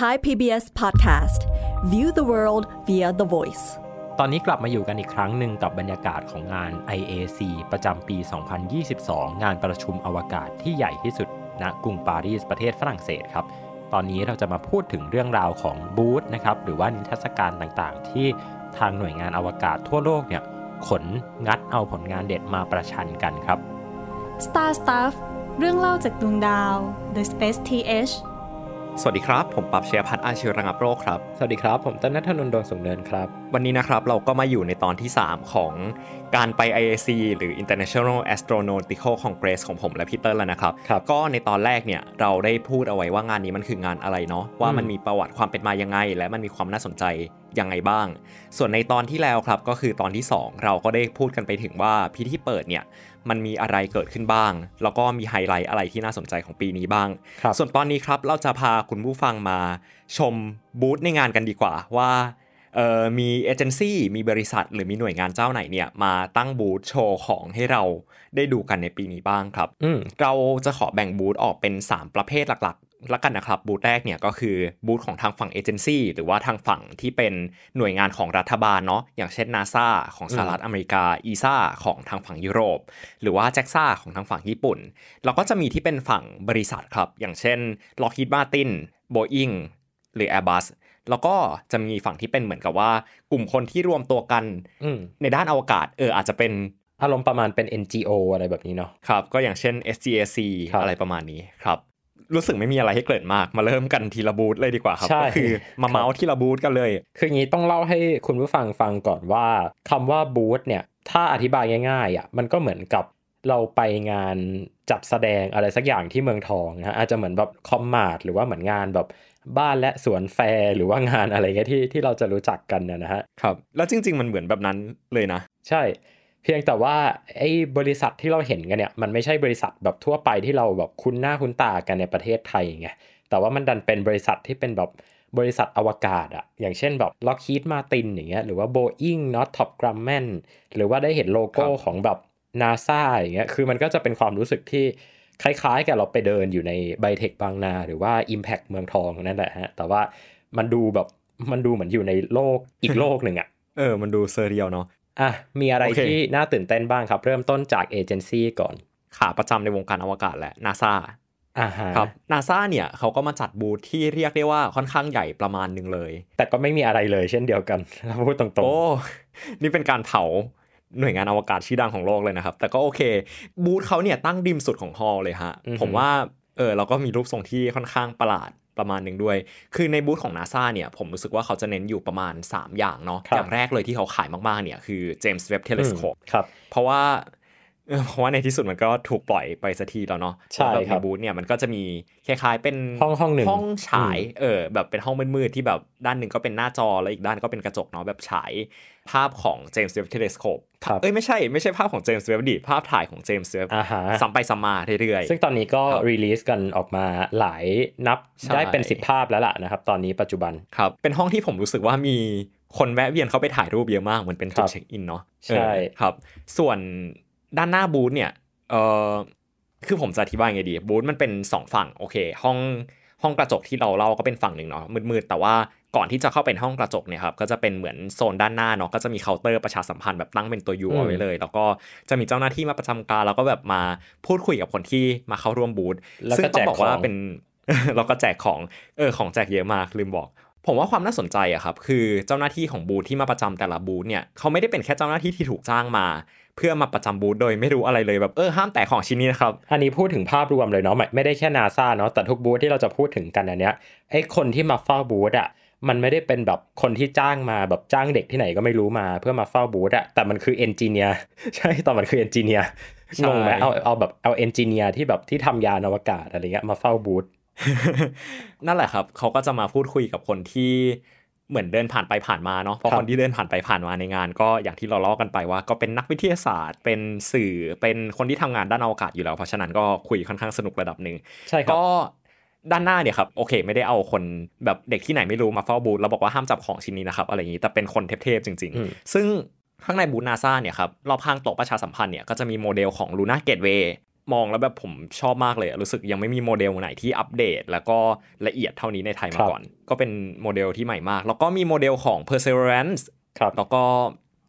Thai PBS Podcast View the world via the voice ตอนนี้กลับมาอยู่กันอีกครั้งหนึ่งกับบรรยากาศของงาน IAC ประจำปี 2022 งานประชุมอวกาศที่ใหญ่ที่สุดณกรุงปารีสประเทศฝรั่งเศสครับ ตอนนี้เราจะมาพูดถึงเรื่องราวของบูธนะครับ หรือว่านิทรรศการต่างๆ ที่ทางหน่วยงานอวกาศทั่วโลกเนี่ยขนงัดเอาผลงานเด็ดมาประชันกันครับ Star Stuff เรื่องเล่าจากดวงดาว The Space TH สวัสดีครับ ผมปรับเชียพัฒน์อาชีวระงับโรคครับ สวัสดีครับ ผมต้นนัทนนท์ดวงสุงเนินครับ วันนี้นะครับเราก็มาอยู่ในตอนที่ 3 ของการไป IAC หรือ International Astronautical Congress ของผมและพีเตอร์แล้วนะครับครับก็ในตอนแรกเนี่ยเราได้พูดเอาไว้ว่างานนี้มันคืองานอะไรเนาะว่ามันมีประวัติความเป็นมายังไง และมันมีความน่าสนใจยังไงบ้าง ส่วนในตอนที่แล้วครับก็คือตอนที่ 2 เราก็ได้พูดกันไปถึงว่าพิธีเปิดเนี่ย มันมีอะไรเกิดขึ้นบ้าง แล้วก็มีไฮไลท์อะไรที่น่าสนใจของปีนี้บ้างครับส่วนตอนนี้ครับเราจะพาคุณผู้ฟังมาชมบูธในงานกันดีกว่าว่าเอ่อมีเอเจนซี่มีบริษัท หรือมีหน่วยงานเจ้าไหนเนี่ยมาตั้งบูธโชว์ของให้เราได้ดูกันในปีนี้บ้างครับอืมเราจะขอแบ่งบูธออกเป็น 3 ประเภทหลักๆแล้วกันนะครับบูธแรกเนี่ยก็คือบูธของทางฝั่งเอเจนซี่หรือว่าทางฝั่งที่เป็นหน่วยงานของรัฐบาลเนาะอย่างเช่นนาซาของสหรัฐอเมริกาอีซาของทางฝั่งยุโรป หรือว่าแจ็กซ่าของทางฝั่งญี่ปุ่น แล้วก็จะมีที่เป็นฝั่งบริษัทครับ อย่างเช่น Lockheed Martin Boeing หรือ Airbus แล้วก็จะมีฝั่งที่เป็นเหมือนกับว่ากลุ่มคนที่รวมตัวกันอืมในด้านอวกาศเอออาจจะเป็นอารมณ์ประมาณเป็น NGO อะไรแบบนี้เนาะครับ ก็อย่างเช่น SGAC ครับอะไรประมาณนี้ครับ รู้สึกไม่มีอะไรให้เกริดมาก มาเริ่มกันทีละบูธเลยดีกว่าครับใช่ก็คือมาเมาท์ทีละบูธกันเลย คืออย่างนี้ต้องเล่าให้คุณผู้ฟังฟังก่อนว่าคำว่าบูธเนี่ยถ้าอธิบายง่ายๆอะมันก็เหมือนกับเราไปงานจัดแสดงอะไรสักอย่างที่เมืองทองนะฮะอาจจะเหมือนแบบ Commart หรือว่าเหมือนงานแบบบ้านและสวนแฟร์หรือว่างานอะไรเงี้ยที่ที่เราจะรู้จักกันนะนะฮะครับแล้วจริง ๆ มันเหมือนแบบนั้นเลยนะ ใช่ เพียงแต่ว่าไอ้บริษัทที่เราเห็นกันเนี่ยมันไม่ใช่บริษัทแบบทั่วไปที่เราแบบคุ้นหน้าคุ้นตากันในประเทศไทยไงแต่ว่ามันดันเป็นบริษัทที่เป็นแบบบริษัทอวกาศอะอย่างเช่นแบบ Lockheed Martin อย่างเงี้ยหรือว่า Boeing Northrop Grumman หรือว่าได้เห็นโลโก้ของแบบ NASA อย่างเงี้ยคือมันก็จะเป็นความรู้สึกที่คล้ายๆ กับเราไปเดินอยู่ในไบเทคบางนา หรือว่า Impact เมืองทองนั่นแหละฮะแต่ว่ามันดูแบบมันดูเหมือนอยู่ในโลกอีกโลกหนึ่งอะเออ มันดู surreal เนาะ อะมีอะไรโอเคที่น่าตื่นเต้นบ้างครับ เริ่มต้นจากเอเจนซี่ก่อนขาประจำในวงการอวกาศแหละ NASA อ่าฮะครับ NASA เนี่ยเขาก็มาจัดบูธที่เรียกได้ว่าค่อนข้างใหญ่ประมาณหนึ่งเลย แต่ก็ไม่มีอะไรเลยเช่นเดียวกันเราพูดตรงโอ้นี่เป็นการเผาหน่วยงานอวกาศชื่อดังของโลกเลยนะครับ แต่ก็โอเค บูธเขาเนี่ยตั้งดิมสุดของฮอลล์เลยฮะ ผมว่าเออเราก็มีรูปทรงที่ค่อนข้างประหลาด ประมาณหนึ่งด้วย คือในบูธของ NASA เนี่ย ผมรู้สึกว่าเขาจะเน้นอยู่ประมาณ 3 อย่างเนาะ อย่างแรกเลยที่เขาขายมาก ๆ เนี่ย คือ James Webb ๆ Telescope อืมครับเพราะว่า เออเพราะว่าในที่สุดมันก็ถูกปล่อยไปสักทีแล้วเนาะใช่แล้วแครับในบูธเนี่ยมันก็จะมีคล้ายๆเป็นห้องห้องหนึ่งห้องฉายอืมเออแบบเป็นห้องมืดๆที่แบบด้านหนึ่งก็เป็นหน้าจอแล้วอีกด้านก็เป็นกระจกเนาะแบบฉายภาพของ James Webb Telescope ครับเอ้ยไม่ใช่ไม่ใช่ภาพของ James Webb ดิภาพถ่ายของ James Webb อ่าฮะซ้ำไปซ้ำมาเรื่อยซึ่งตอนนี้ก็ครับรีลีสกันออกมาหลายนับใช่ได้เป็นสิบภาพแล้วล่ะนะครับตอนนี้ปัจจุบันๆครับเป็นห้องที่ผมรู้สึกว่ามีคนแวะเวียนเข้าไปถ่ายรูปเยอะมากเหมือนเป็นจุครัดบเช็คอินเนาะใช่เออครับ ส่วน ด้านหน้าบูธเนี่ยเออคือผมจะอธิบายไงดีบูธมันเป็นสองฝั่งโอเค ห้องห้องกระจกที่เราเล่าก็เป็นฝั่งหนึ่งเนาะมืดๆแต่ว่าก่อนที่จะเข้าเป็นห้องกระจกเนี่ยครับก็จะเป็นเหมือนโซนด้านหน้าเนาะก็จะมีเคาน์เตอร์ประชาสัมพันธ์แบบตั้งเป็นตัวยูอืมเอาไว้เลย แล้วก็จะมีเจ้าหน้าที่มาประจำการแล้วก็แบบมาพูดคุยกับคนที่มาเข้าร่วมบูธแล้วซึ่งก็ต้แจองกบอกขอว่างเป็นเราก็แจกของเออของแจกเยอะมากลืมบอก ผมว่าความน่าสนใจอะครับคือเจ้าหน้าที่ของบูธที่มาประจำแต่ละบูธเนี่ยเขาไม่ได้เป็นแค่เจ้าหน้าที่ที่ถูกจ้างมาเพื่อมาประจำบูธโดยไม่รู้อะไรเลยแบบเออห้ามแตะของชิ้นนี้นะครับอันนี้พูดถึงภาพรวมเลยเนาะไม่ไม่ได้แค่นาซาเนาะแต่ทุกบูธที่เราจะพูดถึงกันอันเนี้ยไอ้คนที่มาเฝ้าบูธอะมันไม่ได้เป็นแบบคนที่จ้างมาแบบจ้างเด็กที่ไหนก็ไม่รู้มาเพื่อมาเฝ้าบูธอะแต่มันคือเอนจิเนียร์ใช่แต่มันคือเอนจิเนียร์ใช่งงไหมเอาเอาแบบเอาเอนจิเนียร์ที่แบบที่ทำยานอวกาศอะไรเงี้ยมาเฝ้าบูธนั่นแหละครับ เขาก็จะมาพูดคุยกับคนที่ เหมือนเดินผ่านไปผ่านมาเนาะเพราะครับคนที่เดินผ่านไปผ่านมาในงาน ก็อย่างที่เราเล่ากันไปว่า ก็เป็นนักวิทยาศาสตร์ เป็นสื่อเป็นคนที่ทำงานด้านอวกาศอยู่แล้ว เพราะฉะนั้นก็คุยค่อนข้างสนุกระดับหนึ่งใช่ครับก็ด้านหน้าเนี่ยครับโอเค ไม่ได้เอาคนแบบเด็กที่ไหนไม่รู้มาเฝ้าบูธแล้วบอกว่าห้ามจับของชิ้นนี้นะครับอะไรอย่างนี้แต่เป็นคนเทพๆจริงอืมๆซึ่งข้างในบูธนาซาเนี่ยครับรอบข้างโต๊ะประชาสัมพันธ์เนี่ยก็จะมีโมเดลของ Lunar Gateway มองแล้วแบบผมชอบมากเลยอะรู้สึกยังไม่มีโมเดลไหนที่อัปเดต แล้วก็ละเอียดเท่านี้ในไทยมาก่อน ก็เป็นโมเดลที่ใหม่มาก แล้วก็มีโมเดลของ Perseverance ครับแล้วก็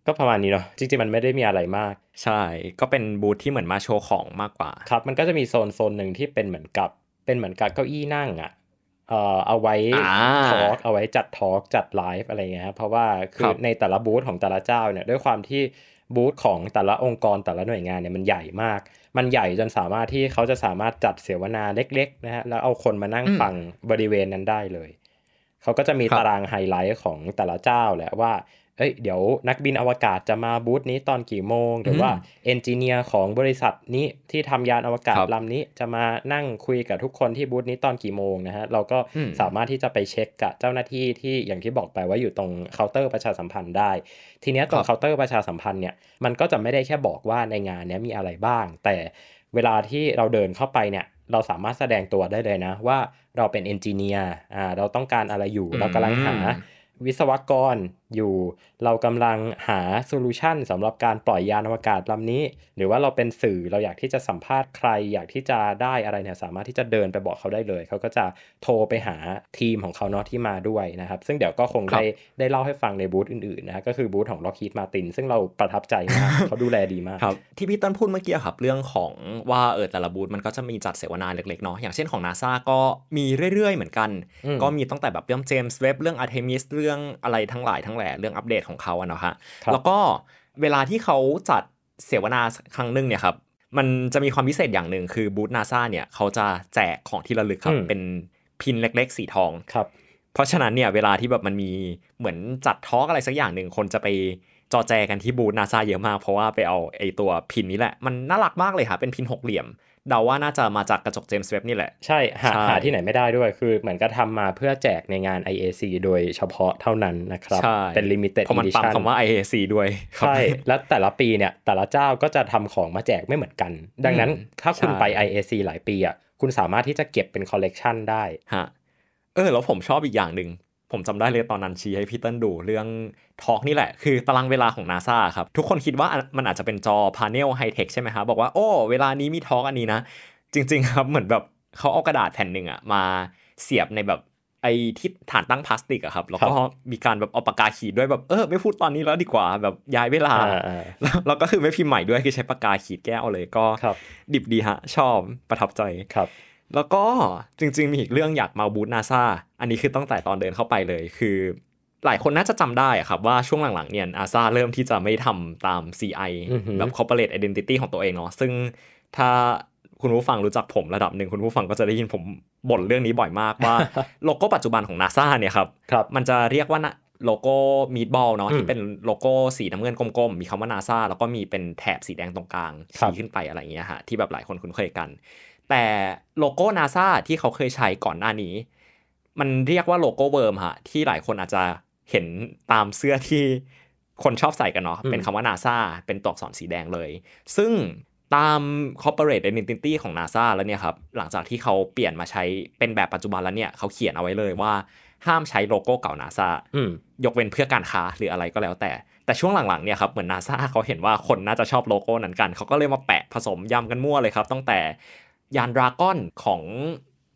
ก็ประมาณนี้เนาะจริงๆมันไม่ได้มีอะไรมาก ใช่ ก็เป็นบูธที่เหมือนมาโชว์ของมากกว่า ครับ มันก็จะมีโซนโซนหนึ่งที่เป็นเหมือนกับเป็นเหมือนกับเก้าอี้นั่งอะเอ่อเอาไว้อ่าtalk เอาไว้จัด talk จัดไลฟ์อะไรเงี้ยครับเพราะว่าคือครับในแต่ละบูธของแต่ละเจ้าเนี่ยด้วยความที่ บูธของแต่ละองค์กรแต่ละหน่วยงานเนี่ยมันใหญ่มาก มันใหญ่จนสามารถที่เขาจะสามารถจัดเสวนาเล็กๆนะฮะแล้วเอาคนมานั่งอืมฟังบริเวณนั้นได้เลย เขาก็จะมีครับตารางไฮไลท์ของแต่ละเจ้าแหละว่า เอ้ยเดี๋ยวนักบินอวกาศจะมาบูธนี้ตอนกี่โมง หรือว่า engineer ของบริษัทนี้ที่ทำยานอวกาศครับลำนี้จะมานั่งคุยกับทุกคนที่บูธนี้ตอนกี่โมงนะฮะเราก็อืมสามารถที่จะไปเช็คกับเจ้าหน้าที่ที่อย่างที่บอกไปว่าอยู่ตรงเคาน์เตอร์ประชาสัมพันธ์ได้ ทีเนี้ยตรงเคาน์เตอร์ประชาสัมพันธ์เนี่ยมันก็จะไม่ได้แค่บอกว่าในงานเนี้ยมีอะไรบ้าง แต่เวลาที่เราเดินเข้าไปเนี่ยเราสามารถแสดงตัวได้เลยนะว่าเราเป็น engineer อ่าเราต้องการอะไรอยู่เรากำลังหาวิศวกร อยู่ เรากำลังหา solution สำหรับการปล่อยยานอวกาศลำนี้ หรือว่าเราเป็นสื่อเราอยากที่จะสัมภาษณ์ใคร อยากที่จะได้อะไรเนี่ยสามารถที่จะเดินไปบอกเขาได้เลย เขาก็จะโทรไปหาทีมของเขาเนาะที่มาด้วยนะครับ ซึ่งเดี๋ยวก็คงครับได้ได้เล่าให้ฟังในบูธอื่นๆนะฮะก็คือบูธของ Lockheed Martin ซึ่งเราประทับใจมากเขาดูแลดีมากครับที่พี่เติ้ลพูดเมื่อกี้ครับเรื่องของว่าเออแต่ละบูธมันก็จะมีจัดเสวนาเล็กๆเนาะอย่างเช่นของนาซาก็มีเรื่อยๆ เหมือนกันอืมก็มีตั้งแต่แบบเรื่อง James Webb เรื่องอาร์เทมิสเรื่องอะไรทั้งหลายทั้งแหล่เรื่องอัปเดตของเขาอะเนาะฮะครับแล้วก็เวลาที่เขาจัดเสวนาครั้งหนึ่งเนี่ยครับมันจะมีความพิเศษอย่างหนึ่งคือบูธนาซาเนี่ยเขาจะแจกของที่ระลึกครับอืมเป็นพินเล็ก ๆ สีทองครับ เพราะฉะนั้นเนี่ยเวลาที่แบบมันมีเหมือนจัดทอล์กอะไรสักอย่างหนึ่งคนจะไปจอแจกันที่บูธนาซาเยอะมาก เพราะว่าไปเอาไอตัวพินนี้แหละ มันน่ารักมากเลยค่ะเป็นพินหกเหลี่ยม เดาว่าน่าจะมาจากกระจกเจมส์เว็บนี่แหละ ใช่หาใช่หาที่ไหนไม่ได้ด้วยคือเหมือนก็ทำมาเพื่อแจกในงาน IAC โดยเฉพาะเท่านั้นนะครับใช่เป็น limited เพราะมันปั๊ม edition คำว่า IAC ด้วยครับใช่แล้วแต่ละปีเนี่ยแต่ละเจ้าก็จะทำของมาแจกไม่เหมือนกัน ดังนั้นอืมถ้าคุณใช่ไป IAC หลายปีอะคุณสามารถที่จะเก็บเป็นคอลเลกชันได้ฮะเออแล้วผมชอบอีกอย่างหนึ่ง ผมจำได้เลยตอนนั้นชี้ให้พี่เติ้ลดูเรื่อง talk นี่แหละ คือตารางเวลาของนาซาครับ ทุกคนคิดว่ามันอาจจะเป็นจอ panel ไฮเทคใช่ไหมครับ บอกว่าโอ้เวลานี้มี talk อันนี้นะ จริง ๆ ครับเหมือนแบบเขาเอากระดาษแผ่นหนึ่งอะมาเสียบในแบบไอ้ที่ฐานตั้งพลาสติกอะครับ แล้วก็มีการแบบเอาปากกาขีดด้วยแบบเออไม่พูดตอนนี้แล้วดีกว่าแบบย้ายเวลาอ่าอ่าแล้วแล้วก็คือไม่พิมพ์ใหม่ด้วยคือใช้ปากกาขีดแก้วเลยก็ครับดิบดีฮะชอบประทับใจครับ แล้วก็จริง ๆ มีอีกเรื่องอยากมาบูธนาซาอันนี้คือตั้งแต่ตอนเดินเข้าไปเลย คือหลายคนน่าจะจำได้อะครับว่าช่วงหลังๆเนี่ยนาซาเริ่มที่จะไม่ทำตาม CI อือหือแบบ corporate identity ของตัวเองเนาะซึ่งถ้าคุณผู้ฟังรู้จักผมระดับหนึ่งคุณผู้ฟังก็จะได้ยินผมบ่นเรื่องนี้บ่อยมากว่าโลโก้ปัจจุบันของนาซาเนี่ยครับครับมันจะเรียกว่านะโลโก้ meatball เนาะอืมที่เป็นโลโก้สีน้ำเงินกลมๆ มีคำว่านาซาแล้วก็มีเป็นแถบสีแดงตรงกลางครับชี้ขึ้นไปอะไรอย่างเงี้ยฮะที่แบบหลายคนคุ้นเคยกัน แต่โลโก้นาซาที่เขาเคยใช้ก่อนหน้านี้ มันเรียกว่าโลโก้ worm ฮะที่หลายคนอาจจะเห็นตามเสื้อที่คนชอบใส่กันเนาะอืมเป็นคำว่านาซาเป็นตัวอักษรสีแดงเลย ซึ่งตาม corporate identity ของ NASA แล้วเนี่ยครับ หลังจากที่เขาเปลี่ยนมาใช้เป็นแบบปัจจุบันแล้วเนี่ยเขาเขียนเอาไว้เลยว่าห้ามใช้โลโก้เก่า NASA อืมยกเว้นเพื่อการค้าหรืออะไรก็แล้วแต่ แต่ช่วงหลังๆเนี่ยครับเหมือนนาซาเขาเห็นว่าคนน่าจะชอบโลโก้นั้นกัน เขาก็เลยมาแปะผสมยำกันมั่วเลยครับตั้งแต่ ยาน Dragon ของ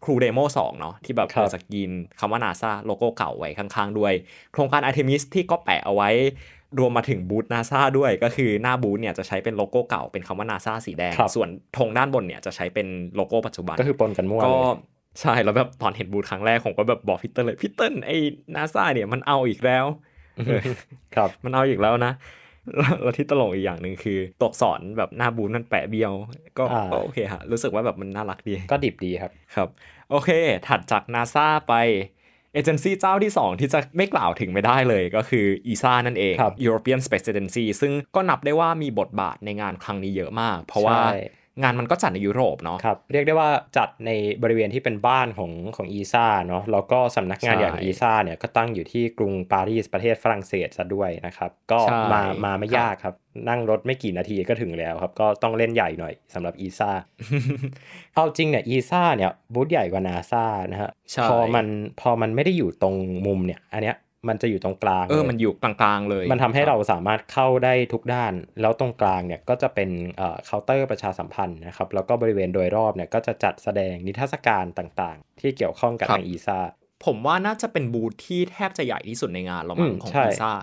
Crew Demo-2เนาะที่แบบครับเปิดสกรีนคำว่านาซาโลโก้เก่าไว้ข้างๆ ด้วย โครงการ Artemis ที่ก็แปะเอาไว้ รวมมาถึงบูธนาซาด้วยก็คือหน้าบูธเนี่ยจะใช้เป็นโลโก้เก่าเป็นคำว่านาซาสีแดงครับส่วนธงด้านบนเนี่ยจะใช้เป็นโลโก้ปัจจุบัน ก็คือปนกันมั่วก็เลยใช่แล้วแบบตอนเห็นบูธครั้งแรกผมก็แบบบอกพี่เติ้ลเลยพี่เติ้ลไอ้นาซาเนี่ยมันเอาอีกแล้วเออครับมันเอาอีกแล้วนะ แล้วแล้วที่ตลกอีกอย่างหนึ่งคือตัวอักษรแบบหน้าบูธมันแปะเบี้ยวก็อ่าก็โอเคฮะรู้สึกว่าแบบมันน่ารักดี ก็ดิบดีครับครับ โอเค ถัดจากนาซาไปเอเจนซี่เจ้าที่ 2 ที่จะไม่กล่าวถึงไม่ได้เลยก็คือ ESA นั่นเองครับ European Space Agency ซึ่งก็นับได้ว่ามีบทบาทในงานครั้งนี้เยอะมาก เพราะว่าใช่ งานมันก็จัดในยุโรปเนาะครับเรียกได้ว่าจัดในบริเวณที่เป็นบ้านของของอีซ่าเนาะแล้วก็สำนักงานใช่อย่างอีซ่าเนี่ยก็ตั้งอยู่ที่กรุงปารีสประเทศฝรั่งเศสซะด้วยนะครับ ก็ใช่มามาไม่ครับยากครับ นั่งรถไม่กี่นาทีก็ถึงแล้วครับ ก็ต้องเล่นใหญ่หน่อยสำหรับอีซ่าเอาจริงเนี่ย ESA เนี่ยบูธใหญ่กว่านาซานะฮะใช่พอมันพอมันไม่ได้อยู่ตรงมุมเนี่ยอันเนี้ย มันจะอยู่ตรงกลางเออมันอยู่กลางๆเลย มันทำให้เราสามารถเข้าได้ทุกด้าน แล้วตรงกลางเนี่ยก็จะเป็นเอ่อเคาน์เตอร์ประชาสัมพันธ์นะครับแล้วก็บริเวณโดยรอบเนี่ยก็จะจัดแสดงนิทรรศการต่างๆ ที่เกี่ยวข้องกับทาง ESA ผมว่าน่าจะเป็นบูธที่แทบจะใหญ่ที่สุดในงานเรามั้งอืมของใช่นาซา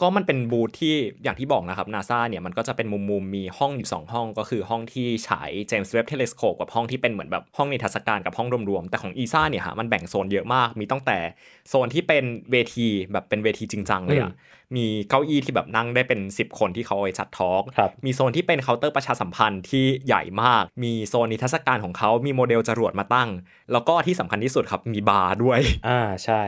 ก็มันเป็นบูธที่อย่างที่บอกนะครับนาซาเนี่ยมันก็จะเป็นมุมมุมๆมีห้องอยู่ 2 ห้องก็คือห้องที่ฉาย James Webb Telescope กับห้องที่เป็นเหมือนแบบห้องนิทรรศการกับห้องรวมๆ แต่ของ ESA เนี่ยฮะมันแบ่งโซนเยอะมาก มีตั้งแต่โซนที่เป็นเวทีแบบเป็นเวทีจริงจังเลยอะมีเก้าอี้ที่แบบนั่งได้เป็น 10 คนที่เขาเอาไว้จัด talk ครับมีโซนที่เป็นเคาน์เตอร์ประชาสัมพันธ์ที่ใหญ่มาก มีโซนนิทรรศการของเขามีโมเดลจรวดมาตั้ง แล้วก็ที่สำคัญที่สุดครับมีบาร์ด้วย อ่าใช่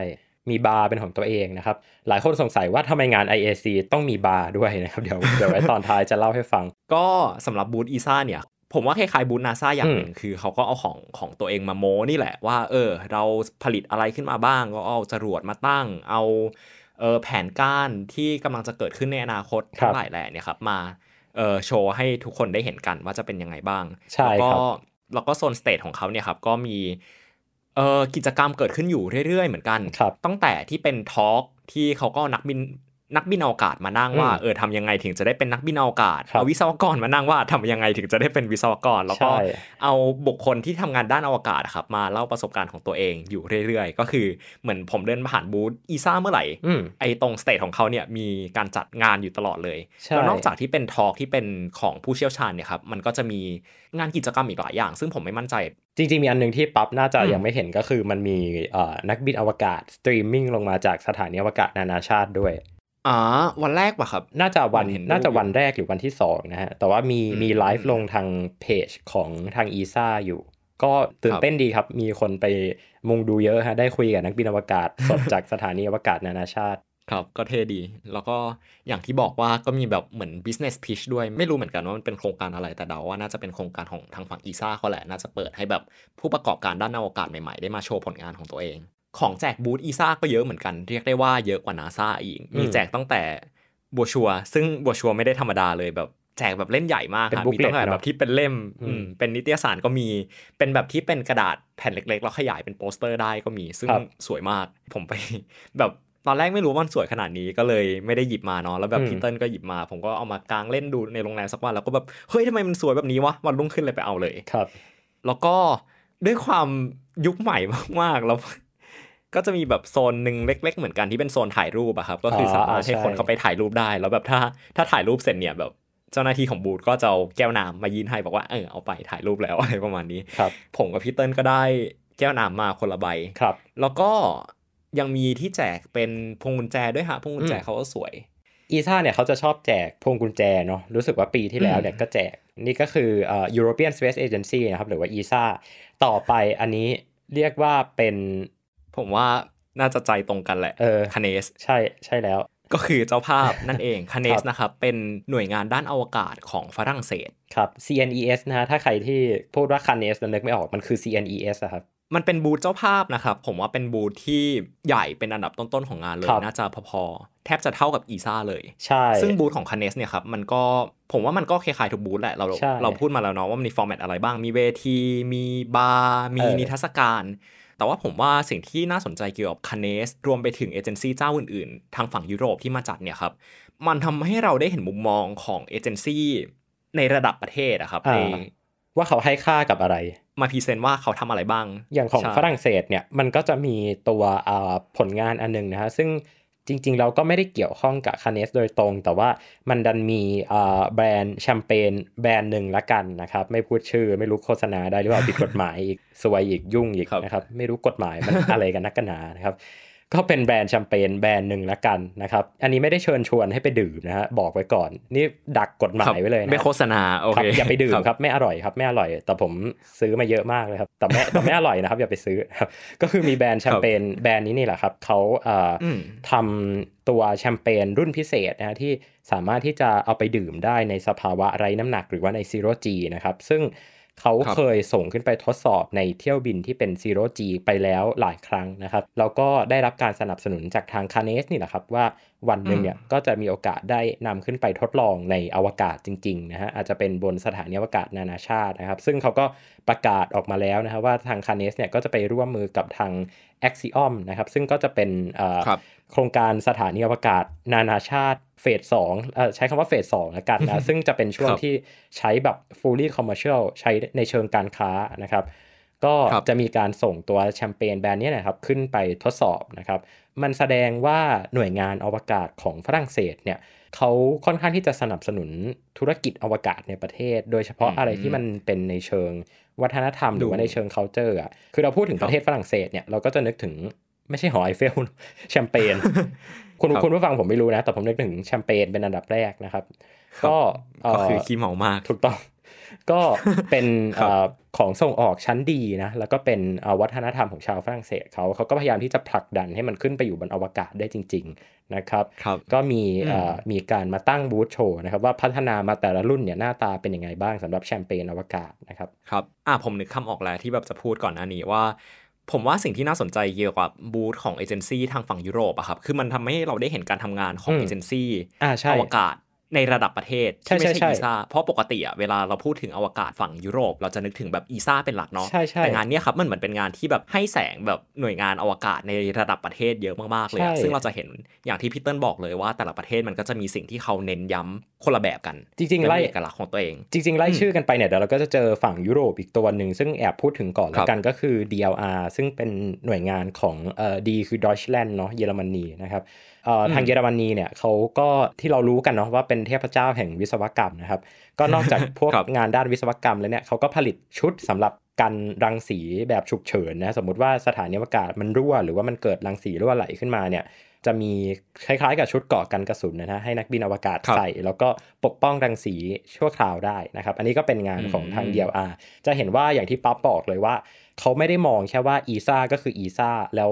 มีบาร์เป็นของตัวเองนะครับ หลายคนสงสัยว่าทำไมงาน IAC ต้องมีบาร์ด้วยนะครับ เดี๋ยวเดี๋ยวไว้ตอนท้ายจะเล่าให้ฟัง ก็สำหรับบูธ ESA เนี่ย ผมว่าคล้ายๆบูธนาซาอย่างหนึ่งคือเขาก็เอาของของตัวเองมาโม้นี่แหละว่า เออ เราผลิตอะไรขึ้นมาบ้าง ก็เอาจรวดมาตั้ง เอาเออแผนการที่กำลังจะเกิดขึ้นในอนาคตครัทั้บงหลายแหล่เนี่ยครับมาเออโชว์ให้ทุกคนได้เห็นกันว่าจะเป็นยังไงบ้างใช่แล้วก็ครับแล้วก็โซน stage ของเขาเนี่ยครับก็มี เอ่อกิจกรรมเกิดขึ้นอยู่เรื่อยๆ เหมือนกันครับตั้งแต่ที่เป็น talk ที่เขาก็เอานักบิน นักบินอวกาศมานั่งว่าอืมเออทำยังไงถึงจะได้เป็นนักบินอวกาศครับเอาวิศวกรมานั่งว่าทำยังไงถึงจะได้เป็นวิศวกร แล้วก็ใช่เอาบุคคลที่ทำงานด้านอวกาศอะครับมาเล่าประสบการณ์ของตัวเองอยู่เรื่อยๆ ก็คือเหมือนผมเดินผ่านบูธ ESA เมื่อไหร่อืมไอ้ตรง stage ของเขาเนี่ยมีการจัดงานอยู่ตลอดเลยใช่แล้วนอกจากที่เป็น talk ที่เป็นของผู้เชี่ยวชาญเนี่ยครับมันก็จะมีงานกิจกรรมอีกหลายอย่าง ซึ่งผมไม่มั่นใจจริงๆ มีอันหนึงที่ปั๊บน่าจะอืมยังไม่เห็นก็คือมันมีเอ่อนักบินอวกาศสตรีมมิ่งลงมาจากสถานีอวกาศนานาชาติด้วย อ๋อวันแรกป่ะครับ น่าจะวันเห็นรูปน่าจะวันแรกหรือวันที่สองนะฮะ แต่ว่ามีอืมมีไลฟ์ลงทางเพจของทางอีซ่าอยู่ ก็ตื่นเต้นดีครับ มีคนไปมุงดูเยอะฮะ ได้คุยกับนักบินอวกาศ สดจากสถานีอวกาศนานาชาติ ครับ ก็เท่ดี แล้วก็อย่างที่บอกว่าก็มีแบบเหมือน business pitch ด้วย ไม่รู้เหมือนกันว่ามันเป็นโครงการอะไร แต่เดาว่าน่าจะเป็นโครงการของทางฝั่งอีซ่าเขาแหละ น่าจะเปิดให้แบบผู้ประกอบการด้านอวกาศใหม่ๆ ได้มาโชว์ผลงานของตัวเอง ของแจกบูธอีซ่าก็เยอะเหมือนกัน เรียกได้ว่าเยอะกว่านาซาอีก มีอืมแจกตั้งแต่บัวชัว ซึ่งบัวชัวไม่ได้ธรรมดาเลยแบบแจกแบบเล่มใหญ่มากเป็นครับ booklet มีตั้งแต่เนอะแบบที่เป็นเล่มอืมอืมเป็นนิตยสารก็มี เป็นแบบที่เป็นกระดาษแผ่นเล็กๆ แล้วขยายเป็นโปสเตอร์ได้ก็มี ซึ่งครับสวยมาก ผมไป แบบตอนแรกไม่รู้ว่ามันสวยขนาดนี้ก็เลยไม่ได้หยิบมาเนาะ แล้วแบบอืมพีเติ้ลก็หยิบมา ผมก็เอามากางเล่นดูในโรงแรมสักวัน แล้วก็แบบ เฮ้ยทำไมมันสวยแบบนี้วะ วันรุ่งขึ้นเลยไปเอาเลย ครับ แล้วก็ด้วยความยุคใหม่มากๆ แล้ว ก็จะมีแบบโซนหนึ่งเล็ก ๆ เหมือนกันที่เป็นโซนถ่ายรูปอะครับ ก็คือออสามารถให้ใช่คนเข้าไปถ่ายรูปได้ แล้วแบบถ้าถ้าถ่ายรูปเสร็จเนี่ยแบบเจ้าหน้าที่ของบูธก็จะเอาแก้วน้ำมายื่นให้บอกว่าเออเอาไปถ่ายรูปแล้วอะไรประมาณนี้ครับผมกับพี่เติ้ลก็ได้แก้วน้ำมาคนละใบครับ แล้วก็ยังมีที่แจกเป็นพวงกุญแจด้วยฮะพวงกุญแจอืมเขาก็สวยอีซ่าเนี่ยเขาจะชอบแจกพวงกุญแจเนาะรู้สึกว่าปีที่แล้วเนี่ยก็แจกนี่ก็คือเอ่อ European Space Agency นะครับหรือว่า ESA ต่อไปอันนี้เรียกว่าเป็น ผมว่าน่าจะใจตรงกันแหละเออคาเนสใช่ใช่แล้ว ก็คือเจ้าภาพนั่นเองคาเนครัสบนะครับเป็นหน่วยงานด้านอวกาศของฝรั่งเศสครับ CNES นะฮะถ้าใครที่พูดว่า Canes แล้วนึกไม่ออกมันคือ CNES อะครับมันเป็นบูธเจ้าภาพนะครับ ผมว่าเป็นบูธที่ใหญ่เป็นอันดับต้นๆของงานเลยครับน่าจะพอๆ แทบจะเท่ากับอีซ่าเลย ใช่ ซึ่งบูธของคาเนสเนี่ยครับ มันก็ผมว่ามันก็คล้ายๆทุกบูธแหละ เราใช่เราพูดมาแล้วเนาะว่ามันมี format อะไรบ้าง มีเวที มีบาร์ มีเออนิทรรศการ แต่ว่าผมว่าสิ่งที่น่าสนใจเกี่ยวกับ CNES รวมไปถึงเอเจนซี่เจ้าอื่นๆ ทางฝั่งยุโรปที่มาจัดเนี่ยครับ มันทำให้เราได้เห็นมุมมองของเอเจนซี่ในระดับประเทศอะครับอ่าในว่าเขาให้ค่ากับอะไร มา present ว่าเขาทำอะไรบ้าง อย่างของใช่ฝรั่งเศสเนี่ยมันก็จะมีตัวอ่าผลงานอันหนึงนะฮะซึ่ง จริงๆ เราก็ไม่ได้เกี่ยวข้องกับคาเนสโดยตรง แต่ว่ามันดันมีอ่าแบรนด์แชมเปญแบรนด์หนึ่งละกันนะครับ ไม่พูดชื่อไม่รู้โฆษณาได้หรือเปล่าผิดกฎหมายอีกสวยอีกยุ่งอีกครับนะครับ ไม่รู้กฎหมายมันอะไรกันนักกันหนานะครับ ก็เป็นแบรนด์แชมเปญแบรนด์หนึ่งละกันนะครับ อันนี้ไม่ได้เชิญชวนให้ไปดื่มนะฮะบอกไว้ก่อน นี่ดักกฎหมายไว้เลยนะไม่โฆษณาโอครัเคบอย่าไปดื่มครับไม่อร่อยครับไม่อร่อย แต่ผมซื้อมาเยอะมากเลยครับแต่ไม่แต่ไม่อร่อยนะครับอย่าไปซื้อครับก็คือมีแบรนด์แชมเปญแบรนด์นี้นี่แหละครับเขาเอ่อออืมทำตัวแชมเปญรุ่นพิเศษนะฮะที่สามารถที่จะเอาไปดื่มได้ในสภาวะไร้น้ำหนักหรือว่าใน zero-G นะครับซึ่ง เขาครับเคยส่งขึ้นไปทดสอบในเที่ยวบินที่เป็น zero-G ไปแล้วหลายครั้งนะครับ แล้วก็ได้รับการสนับสนุนจากทาง CNES นี่แหละครับว่า วันหนึ่งเนี่ยก็จะมีโอกาสได้นำขึ้นไปทดลองในอวกาศจริงๆนะฮะอาจจะเป็นบนสถานีอวกาศนานาชาตินะครับ ซึ่งเขาก็ประกาศออกมาแล้วนะครับว่าทางคาเนสเนี่ยก็จะไปร่วมมือกับทาง Axiom นะครับซึ่งก็จะเป็นเอ่อครับโครงการสถานีอวกาศนานาชาติเฟสสองเอ่อใช้คำว่าเฟสสองแล้วกันนะซึ่งจะเป็นช่วงครับที่ใช้แบบ fully commercial ใช้ในเชิงการค้านะครับ ก็ครับจะมีการส่งตัวแชมเปญแบรนด์เนี้นะครับขึ้นไปทดสอบนะครับ มันแสดงว่าหน่วยงานอวกาศของฝรั่งเศสเนี่ยเขาค่อนข้างที่จะสนับสนุนธุรกิจอวกาศในประเทศ โดยเฉพาะอืมอะไรที่มันเป็นในเชิงวัฒนธรรมหรือว่าดูในเชิง culture อะ คือเราพูดถึงครับประเทศฝรั่งเศสเนี่ยเราก็จะนึกถึงไม่ใช่หอไอเฟลแชมเปญคุณครับคุณผู้ฟังผมไม่รู้นะ แต่ผมนึกถึงแชมเปญเป็นอันดับแรกนะครับครับก็ก็คือเอ่อขี้เมามากถูกต้อง ก็เป็นครับเอ่อของส่งออกชั้นดีนะแล้วก็เป็นเอ่อวัฒนธรรมของชาวฝรั่งเศสเขาเขาก็พยายามที่จะผลักดันให้มันขึ้นไปอยู่บนอวกาศได้จริง ๆนะครับครับก็มีอืมเอ่อมีการมาตั้งบูธโชว์นะครับว่าพัฒนามาแต่ละรุ่นเนี่ยหน้าตาเป็นยังไงบ้างสำหรับแชมเปญอวกาศนะครับครับอะผมนึกคำออกแล้วที่แบบจะพูดก่อนหน้านี้ว่าผมว่าสิ่งที่น่าสนใจเกี่ยวกับบูธของเอเจนซี่ทางฝั่งยุโรปอะครับ คือมันทำให้เราได้เห็นการทำงานของอืมเอเจนซี่อ่าใช่อวกาศ ในระดับประเทศใช่ที่ไม่ใช่ใช่ใช่อีซ่าเพราะปกติอะเวลาเราพูดถึงอวกาศฝั่งยุโรป เราจะนึกถึงแบบอีซ่าเป็นหลักเนาะใช่ใช่แต่งานเนี้ยครับมันเหมือนเป็นงานที่แบบให้แสงแบบหน่วยงานอวกาศในระดับประเทศเยอะมากๆเลยอะใช่ซึ่งเราจะเห็นอย่างที่พี่เติ้ลบอกเลยว่าแต่ละประเทศมันก็จะมีสิ่งที่เขาเน้นย้ำคนละแบบกัน จริงๆและไล่มีเอกลักษณ์ของตัวเอง จริงๆไล่อืมชื่อกันไปเนี่ยเดี๋ยวเราก็จะเจอฝั่งยุโรปอีกตัวหนึ่งซึ่งแอบพูดถึงก่อนคแล้รัวบกันก็คือ DLR ซึ่งเป็นหน่วยงานของเอ่อดีคือ Deutschland เนาะเยอรมนีนะครับเอ่ออมทางเยอรมนีเนี่ยเขาก็ที่เรารู้กันเนาะว่าเป็นเทพเจ้าแห่งวิศวกรรมนะครับ ก็นอกจากพวกครับงานด้านวิศวกรรมแล้วเนี่ยเขาก็ผลิตชุดสำหรับกันรังสีแบบฉุกเฉินนะสมมุติว่าสถานีอวกาศมันรั่ว หรือว่ามันเกิดรังสีรั่วไหลขึ้นมาเนี่ยจะมีคล้ายๆกับชุดเกราะกันกระสุนนะฮะให้นักบินอวกาศครับใส่ แล้วก็ปกป้องรังสีชั่วคราวได้นะครับ อันนี้ก็เป็นงานของทางอืม DLR จะเห็นว่าอย่างที่ป๊อปบอกเลยว่า เขาไม่ได้มองแค่ว่า ESA ก็คือ ESA แล้ว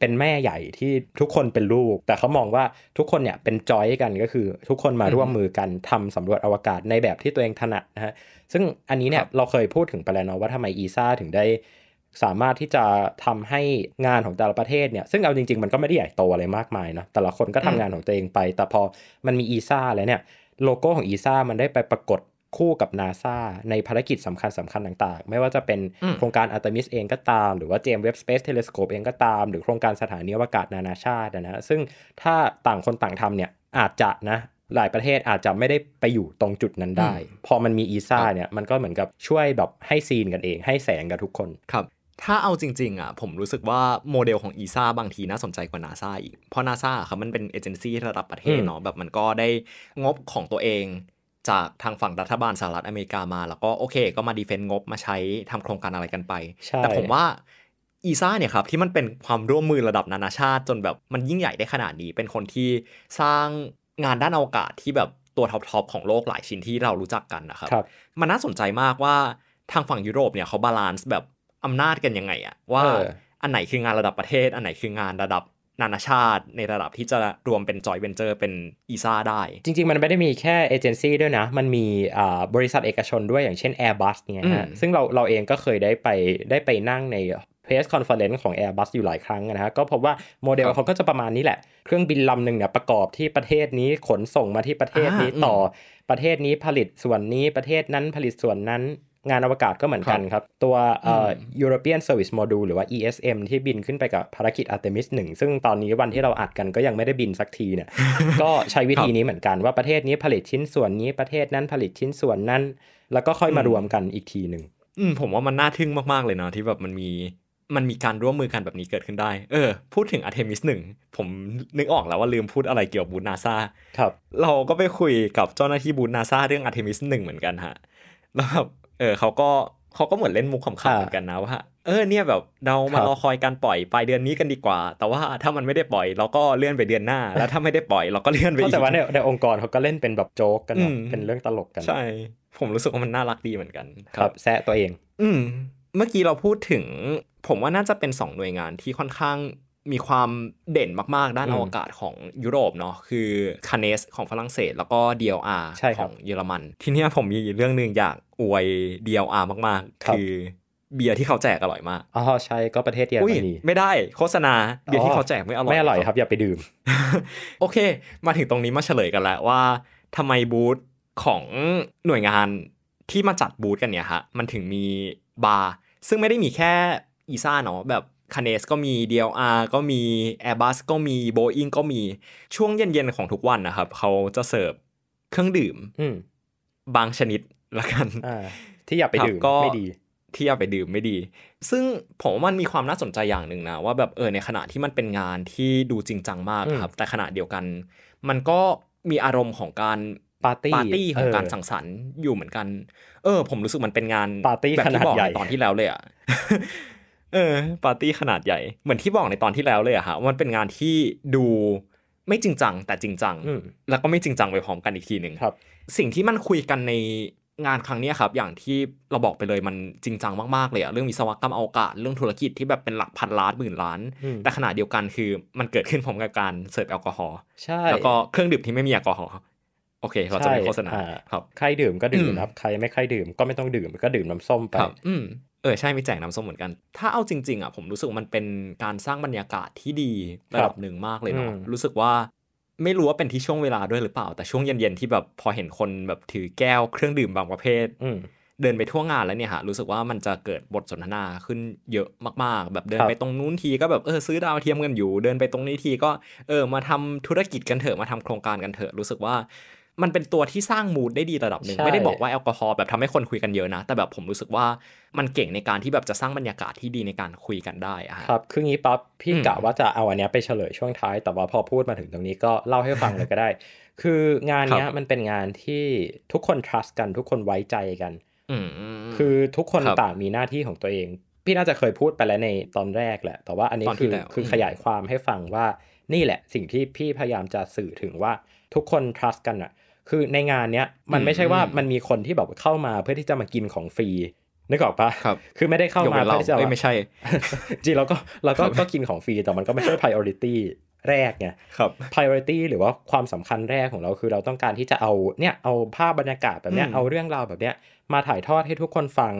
เป็นแม่ใหญ่ที่ทุกคนเป็นลูก แต่เขามองว่าทุกคนเนี่ยเป็นจอยกันก็คือ ทุกคนมาร่วมมือกันทำสำรวจอวกาศในแบบที่ตัวเองถนัดนะฮะซึ่งอันนี้เนี่ยเราเคยพูดถึงไปแล้วเนาะว่าทำไม ESA ถึงได้สามารถที่จะทำให้งานของแต่ละประเทศเนี่ย ซึ่งเอาจริง ๆ มันก็ไม่ได้ใหญ่โตอะไรมากมายเนาะแต่ละคนก็ทำงานของตัวเองไป แต่พอมันมี ESA แล้วเนี่ยโลโก้ของ ESA มันได้ไปปรากฏ คู่กับนาซาในภารกิจสำคัญสำคัญต่างๆ ไม่ว่าจะเป็นอืมโครงการ Artemis เองก็ตาม หรือว่า James Webb Space Telescope เองก็ตาม หรือโครงการสถานีอวกาศนานาชาติอะนะซึ่งถ้าต่างคนต่างทำเนี่ยอาจจะนะหลายประเทศอาจจะไม่ได้ไปอยู่ตรงจุดนั้นได้ พอมันมี ESA เนี่ยมันก็เหมือนกับช่วยแบบให้ scene กันเอง ให้แสงกับทุกคนครับถ้าเอาจริงๆอะผมรู้สึกว่าโมเดลของ ESA บางทีน่าสนใจกว่านาซาอีกเพราะนาซาครับมันเป็นเอเจนซี่ระดับประเทศอืมเนาะแบบมันก็ได้งบของตัวเอง จากทางฝั่งรัฐบาลสหรัฐอเมริกามา แล้วก็โอเค ก็มา defend งบมาใช้ทำโครงการอะไรกันไปใช่แต่ผมว่า ESA เนี่ยครับ ที่มันเป็นความร่วมมือระดับนานาชาติ จนแบบมันยิ่งใหญ่ได้ขนาดนี้ เป็นคนที่สร้างงานด้านอวกาศที่แบบตัว top ๆของโลกหลายชิ้นที่เรารู้จักกันนะครับครับมันน่าสนใจมากว่าทางฝั่งยุโรปเนี่ยเขา balance แบบอำนาจกันยังไงอะว่าเอออันไหนคืองานระดับประเทศ อันไหนคืองานระดับ นานาชาติในระดับที่จะรวมเป็นจอยเวนเจอร์เป็นอีซ่าได้ จริง ๆ มันไม่ได้มีแค่เอเจนซี่ด้วยนะ มันมีอ่าบริษัทเอกชนด้วยอย่างเช่น Airbus เนี่ยฮะอืมซึ่งเราเราเองก็เคยได้ไปได้ไปนั่งใน press conference ของ Airbus อยู่หลายครั้งนะฮะก็พบว่าโมเดลเขาก็จะประมาณนี้แหละ เครื่องบินลำหนึ่งเนี่ยประกอบที่ประเทศนี้ขนส่งมาที่ประเทศนี้อ่าอืมต่อประเทศนี้ผลิตส่วนนี้ประเทศนั้นผลิตส่วนนั้น งานอวกาศก็เหมือนกันครับ ตัวเอ่ออ European Service Module หรือว่า ESM ที่บินขึ้นไปกับภารกิจ Artemis 1 ซึ่งตอนนี้วันที่เราอัดกันก็ยังไม่ได้บินสักทีเนี่ยก็ใช้วิธีนี้เหมือนกันว่าประเทศนี้ผลิตชิ้นส่วนนี้ประเทศนั้นผลิตชิ้นส่วนนั้น แล้วก็ค่อยมารวมกันอีกทีหนึ่งอืมผมว่ามันน่าทึ่งมาก ๆ เลยเนาะที่แบบมันมีมันมีการร่วมมือกันแบบนี้เกิดขึ้นได้ เออ พูดถึงอาร์เทมิสหนึ่งผมนึกออกแล้วว่าลืมพูดอะไรเกี่ยวกับบูธนาซาครับ เราก็ไปคุยกับเจ้าหน้าที่บูธนาซาเรื่องอาร์เทมิสหนึ่งเหมือนกันฮะ แล้วแบบ เออเขาก็เขาก็เหมือนเล่นมุกขำๆเหมือนกันนะว่าเออเนี่ยแบบเรามาครับรอคอยการปล่อยปลายเดือนนี้กันดีกว่า แต่ว่าถ้ามันไม่ได้ปล่อยเราก็เลื่อนไปเดือนหน้า แล้วถ้าไม่ได้ปล่อยเราก็เลื่อนไปอีกแต่ว่าในในองค์กรเขาก็เล่นเป็นแบบโจ๊กกันเนอะอืมเป็นเรื่องตลกกันใช่ ผมรู้สึกว่ามันน่ารักดีเหมือนกัน ครับแซะตัวเอง อืมเมื่อกี้เราพูดถึง ผมว่าน่าจะเป็นสองหน่วยงานที่ค่อนข้าง มีความเด่นมาก ๆ ด้านอือมวกาศของยุโรปเนาะคือCNES ของฝรั่งเศส แล้วก็ DLR ใช่ครับของเยอรมัน ทีเนี้ยผมมีเรื่องหนึ่งอยากอวย DLR มากๆครับคือเบียร์ที่เขาแจกอร่อยมาก อ๋อใช่ก็ประเทศเยอรมนีอุ้ยไม่ได้โฆษณาเบียร์ที่เขาแจกไม่อร่อย ไม่อร่อยครับอย่าไปดื่ม โอเค มาถึงตรงนี้มาเฉลยกันแล้วว่าทำไมบูธของหน่วยงานที่มาจัดบูธกันเนี่ยฮะมันถึงมีบาร์ซึ่งไม่ได้มีแค่ ESA เนาะแบบ CNES ก็มี DLR ก็มี Airbus ก็มี Boeing ก็มีช่วงเย็นๆของทุกวันนะครับ เขาจะเสิร์ฟเครื่องดื่มอืมบางชนิดละกันอ่าที่อยากไปครับดื่มก็ไม่ดีที่เอาไปดื่มไม่ดี ซึ่งผมว่ามันมีความน่าสนใจอย่างหนึ่งนะ ว่าแบบเออในขณะที่มันเป็นงานที่ดูจริงจังมากอืมครับ แต่ขณะเดียวกัน มันก็มีอารมณ์ของการปาร์ตี้ปาร์ตี้ของการเออสังสรรค์อยู่เหมือนกัน เออ ผมรู้สึกมันเป็นงานปาร์ตี้แบบขนาที่ดบอกใหญ่ในตอนที่แล้วเลยอะ เออ ปาร์ตี้ขนาดใหญ่ เหมือนที่บอกในตอนที่แล้วเลยอะฮะว่ามันเป็นงานที่ดูไม่จริงจัง แต่จริงจังอืมแล้วก็ไม่จริงจังไปพร้อมกันอีกทีหนึ่งครับ สิ่งที่มันคุยกันในงานครั้งเนี้ยครับ อย่างที่เราบอกไปเลยมันจริงจังมากๆเลยอะเรื่องวิศวกรรมอวกาศเรื่องธุรกิจที่แบบเป็นหลักพันล้านหมื่นล้านอืมแต่ขณะเดียวกันคือมันเกิดขึ้นพร้อมกับการเสิร์ฟแอลกอฮอล์ใช่แล้วก็เครื่องดื่มที่ไม่มีแอลกอฮอล์โอเคเราจะไม่โฆษณาอ่ครับใครดื่มก็ดื่มอืมนะครับ ใครไม่ใครดื่มก็ไม่ต้องดื่มก็ดื่มน้ำส้มไปครับอืม เออใช่มีแจกน้ำส้มเหมือนกัน ถ้าเอาจริง ๆอะผมรู้สึกว่ามันเป็นการสร้างบรรยากาศที่ดีระดับหนึ่งมากเลยเนาะอืมรู้สึกว่าไม่รู้ว่าเป็นที่ช่วงเวลาด้วยหรือเปล่า แต่ช่วงเย็นๆที่แบบพอเห็นคนแบบถือแก้วเครื่องดื่มบางประเภทอืมเดินไปทั่วงานแล้วเนี่ยฮะรู้สึกว่ามันจะเกิดบทสนทนาขึ้นเยอะมากๆ แบบเดินครับไปตรงนู้นทีก็แบบเออซื้อดาวเทียมกันอยู่ เดินไปตรงนี้ทีก็เออมาทำธุรกิจกันเถอะมาทำโครงการกันเถอะรู้สึกว่า มันเป็นตัวที่สร้างมูดได้ดีระดับหนึ่งใช่ไม่ได้บอกว่าแอลกอฮอล์แบบทำให้คนคุยกันเยอะนะ แต่แบบผมรู้สึกว่ามันเก่งในการที่แบบจะสร้างบรรยากาศที่ดีในการคุยกันได้อะฮะครับคืองี้ปั๊บพี่อืมกะว่าจะเอาอันเนี้ยไปเฉลยช่วงท้าย แต่ว่าพอพูดมาถึงตรงนี้ก็เล่าให้ฟังเลยก็ได้ คืองานเนี้ยมันเป็นงานที่ทุกคน trust กันทุกคนไว้ใจกันอืมคือทุกคนครับต่างมีหน้าที่ของตัวเอง พี่น่าจะเคยพูดไปแล้วในตอนแรกแหละ แต่ว่าอันนี้ตอนที่คือแล้วคืออืมขยายความให้ฟังว่านี่แหละสิ่งที่พี่พยายามจะสื่อถึงว่าทุกคน trust กันอะ คือในงานเนี้ยมันไม่ใช่ว่ามันมีคนที่แบบเข้ามาเพื่อที่จะมากินของฟรีนึกออกปะครับคือไม่ได้เข้ายกมาเว้นเราเพื่อที่จะเอ้ยไม่ใช่ จริงเราก็เราก็ก็กินของฟรีแต่มันก็ไม่ใช่ priority แรกไงครับ priority หรือว่าความสำคัญแรกของเราคือเราต้องการที่จะเอาเนี่ยเอาภาพบรรยากาศแบบเนี้ยอืมเอาเรื่องราวแบบเนี้ยมาถ่ายทอดให้ทุกคนฟัง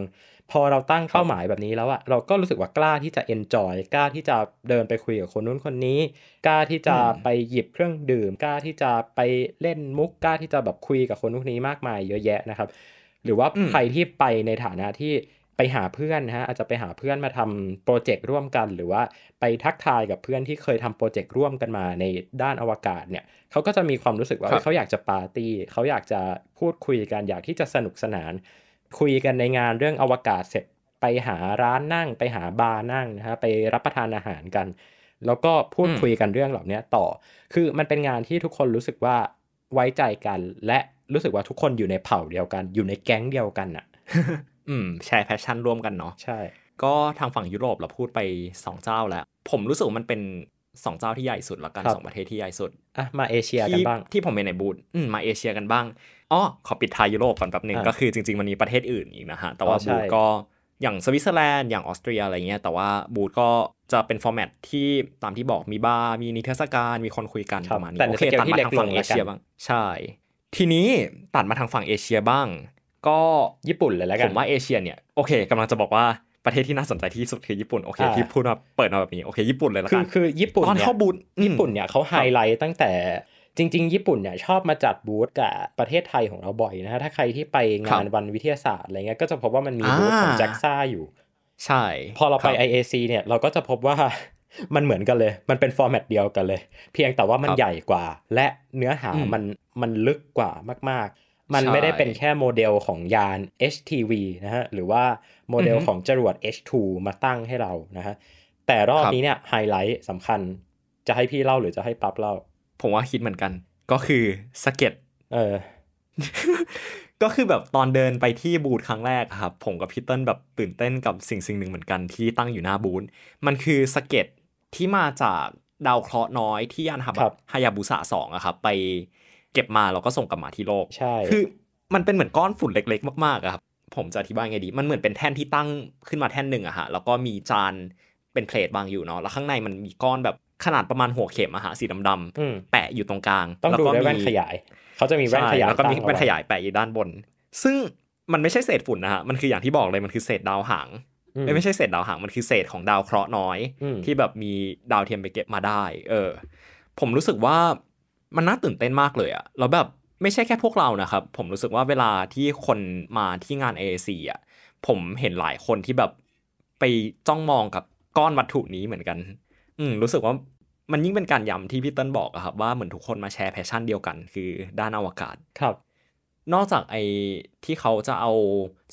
พอเราตั้งเป้าหมายแบบนี้แล้วอะเราก็รู้สึกว่ากล้าที่จะ enjoy กล้าที่จะเดินไปคุยกับคนนู้นคนนี้ กล้าที่จะอืมไปหยิบเครื่องดื่ม กล้าที่จะไปเล่นมุกกล้าที่จะแบบคุยกับคนนู้นคนนี้มากมายเยอะแยะนะครับ หรือว่าอืมใครที่ไปในฐานะที่ไปหาเพื่อนนะฮะอาจจะไปหาเพื่อนมาทำโปรเจกต์ร่วมกัน หรือว่าไปทักทายกับเพื่อนที่เคยทำโปรเจกต์ร่วมกันมาในด้านอวกาศเนี่ยเขาก็จะมีความรู้สึกว่าครับเอ้ยเขาอยากจะปาร์ตี้เขาอยากจะพูดคุยกันอยากที่จะสนุกสนาน คุยกันในงานเรื่องอวกาศเสร็จไปหาร้านนั่ง ไปหาบาร์นั่งนะฮะไปรับประทานอาหารกัน แล้วก็พูดอืมคุยกันเรื่องเหล่านี้ต่อ คือมันเป็นงานที่ทุกคนรู้สึกว่าไว้ใจกัน และรู้สึกว่าทุกคนอยู่ในเผ่าเดียวกัน อยู่ในแก๊งเดียวกันอะ อืม share passion ร่วมกันเนาะใช่ ก็ทางฝั่งยุโรปเราพูดไป 2 เจ้าแล้ว ผมรู้สึกว่ามันเป็น2เจ้าที่ใหญ่สุดละกันครับสองประเทศที่ใหญ่สุดอะมาเอเชียกันที่บ้างที่ผมเป็นในบูธอืมมาเอเชียกันบ้าง อ๋อขอปิดท้ายยุโรปก่อนแป๊บหนึ่งอะก็คือจริง ๆ มันมีประเทศอื่นอีกนะฮะ แต่ว่าอ๋อใช่บูธก็อย่างสวิตเซอร์แลนด์อย่างออสเตรียอะไรเงี้ยแต่ว่าบูธก็จะเป็นฟอร์แมตที่ตามที่บอกมีบาร์มีนิทรรศการมีคนคุยกันครัปบระมาณนี้แต่ในโอเคสเกลตัดที่มาเล็กทางฝั่งลงเอละกันเชียบ้างใช่ ทีนี้ตัดมาทางฝั่งเอเชียบ้าง ก็ญี่ปุ่นเลยแล้วกัผนมว่าเอเชียเนี่ยโอเคกำลังจะบอกว่าประเทศที่น่าสนใจที่สุดคือญี่ปุ่นโอเคอ่าที่พูดมาเปิดมาแบบนี้โอเคญี่ปุ่นเลยละคืกัอนคือญี่ปุ่นตอนเนี่ยเข้าบูธอืมญี่ปุ่นเนี่ยเขาไฮไลท์ตั้งแต่ จริง ๆ ญี่ปุ่นเนี่ยชอบมาจัดบูธกับประเทศไทยของเราบ่อยนะฮะถ้าใครที่ไปงานวันวิทยาศาสตร์อะไรเงี้ยก็จะพบว่ามันมีบูธของอ่า JAXA อยู่ ใช่ พอเราไปพบ IAC เนี่ยเราก็จะพบว่ามันเหมือนกันเลย มันเป็น format เดียวกันเลย เพียงแต่ว่ามันครับใหญ่กว่า และเนื้อหาอืมมันมันลึกกว่ามาก ๆ มันใช่ไม่ได้เป็นแค่โมเดลของยาน HTV นะฮะ หรือว่าโมเดลอือฮึของจรวด H2 มาตั้งให้เรานะฮะ แต่รอบครับนี้เนี่ยไฮไลท์สำคัญ จะให้พี่เล่าหรือจะให้ปั๊บเล่า ผมว่าคิดเหมือนกัน ก็คือสะเก็ดเออ ก็คือแบบตอนเดินไปที่บูธครั้งแรกอะครับ ผมกับพี่เติ้ลแบบตื่นเต้นกับสิ่งสิ่งหนึ่งเหมือนกันที่ตั้งอยู่หน้าบูธมันคือสะเก็ดที่มาจากดาวเคราะห์น้อยที่ยานฮาครับฮายาบูสะสองอะครับไปเก็บมาแล้วก็ส่งกลับมาที่โลกใช่คือมันเป็นเหมือนก้อนฝุ่นเล็ก ๆ มากๆอะครับผมจะอธิบายไงดี มันเหมือนเป็นแท่นที่ตั้งขึ้นมาแท่นหนึ่งอะฮะ แล้วก็มีจานเป็น plate บางอยู่เนาะ แล้วข้างในมันมีก้อนแบบ ขนาดประมาณหัวเข็มอะฮะสีดำอืมๆแปะอยู่ตรงกลางต้องดูก็ด้วยแว่นมีขยาย เขาจะมีแว่นขยายใช่แล้วก็มีตั้งเอาแว่นไว้ขยายแปะอยู่ด้านบน ซึ่งมันไม่ใช่เศษฝุ่นนะฮะมันคืออย่างที่บอกเลยมันคือเศษดาวหางอืมเอ้ยไม่ใช่เศษดาวหางมันคือเศษของดาวเคราะห์น้อยอืมที่แบบมีดาวเทียมไปเก็บมาได้ เออ ผมรู้สึกว่ามันน่าตื่นเต้นมากเลยอะแล้วแบบไม่ใช่แค่พวกเรานะครับ ผมรู้สึกว่าเวลาที่คนมาที่งาน AAC อะผมเห็นหลายคนที่แบบไปจ้องมองกับก้อนวัตถุนี้เหมือนกัน อืมรู้สึกว่ามันยิ่งเป็นการย้ำที่พี่เติ้ลบอกอะครับว่าเหมือนทุกคนมาแชร์ passion เดียวกัน คือด้านอวกาศครับ นอกจากไอ้ที่เขาจะเอา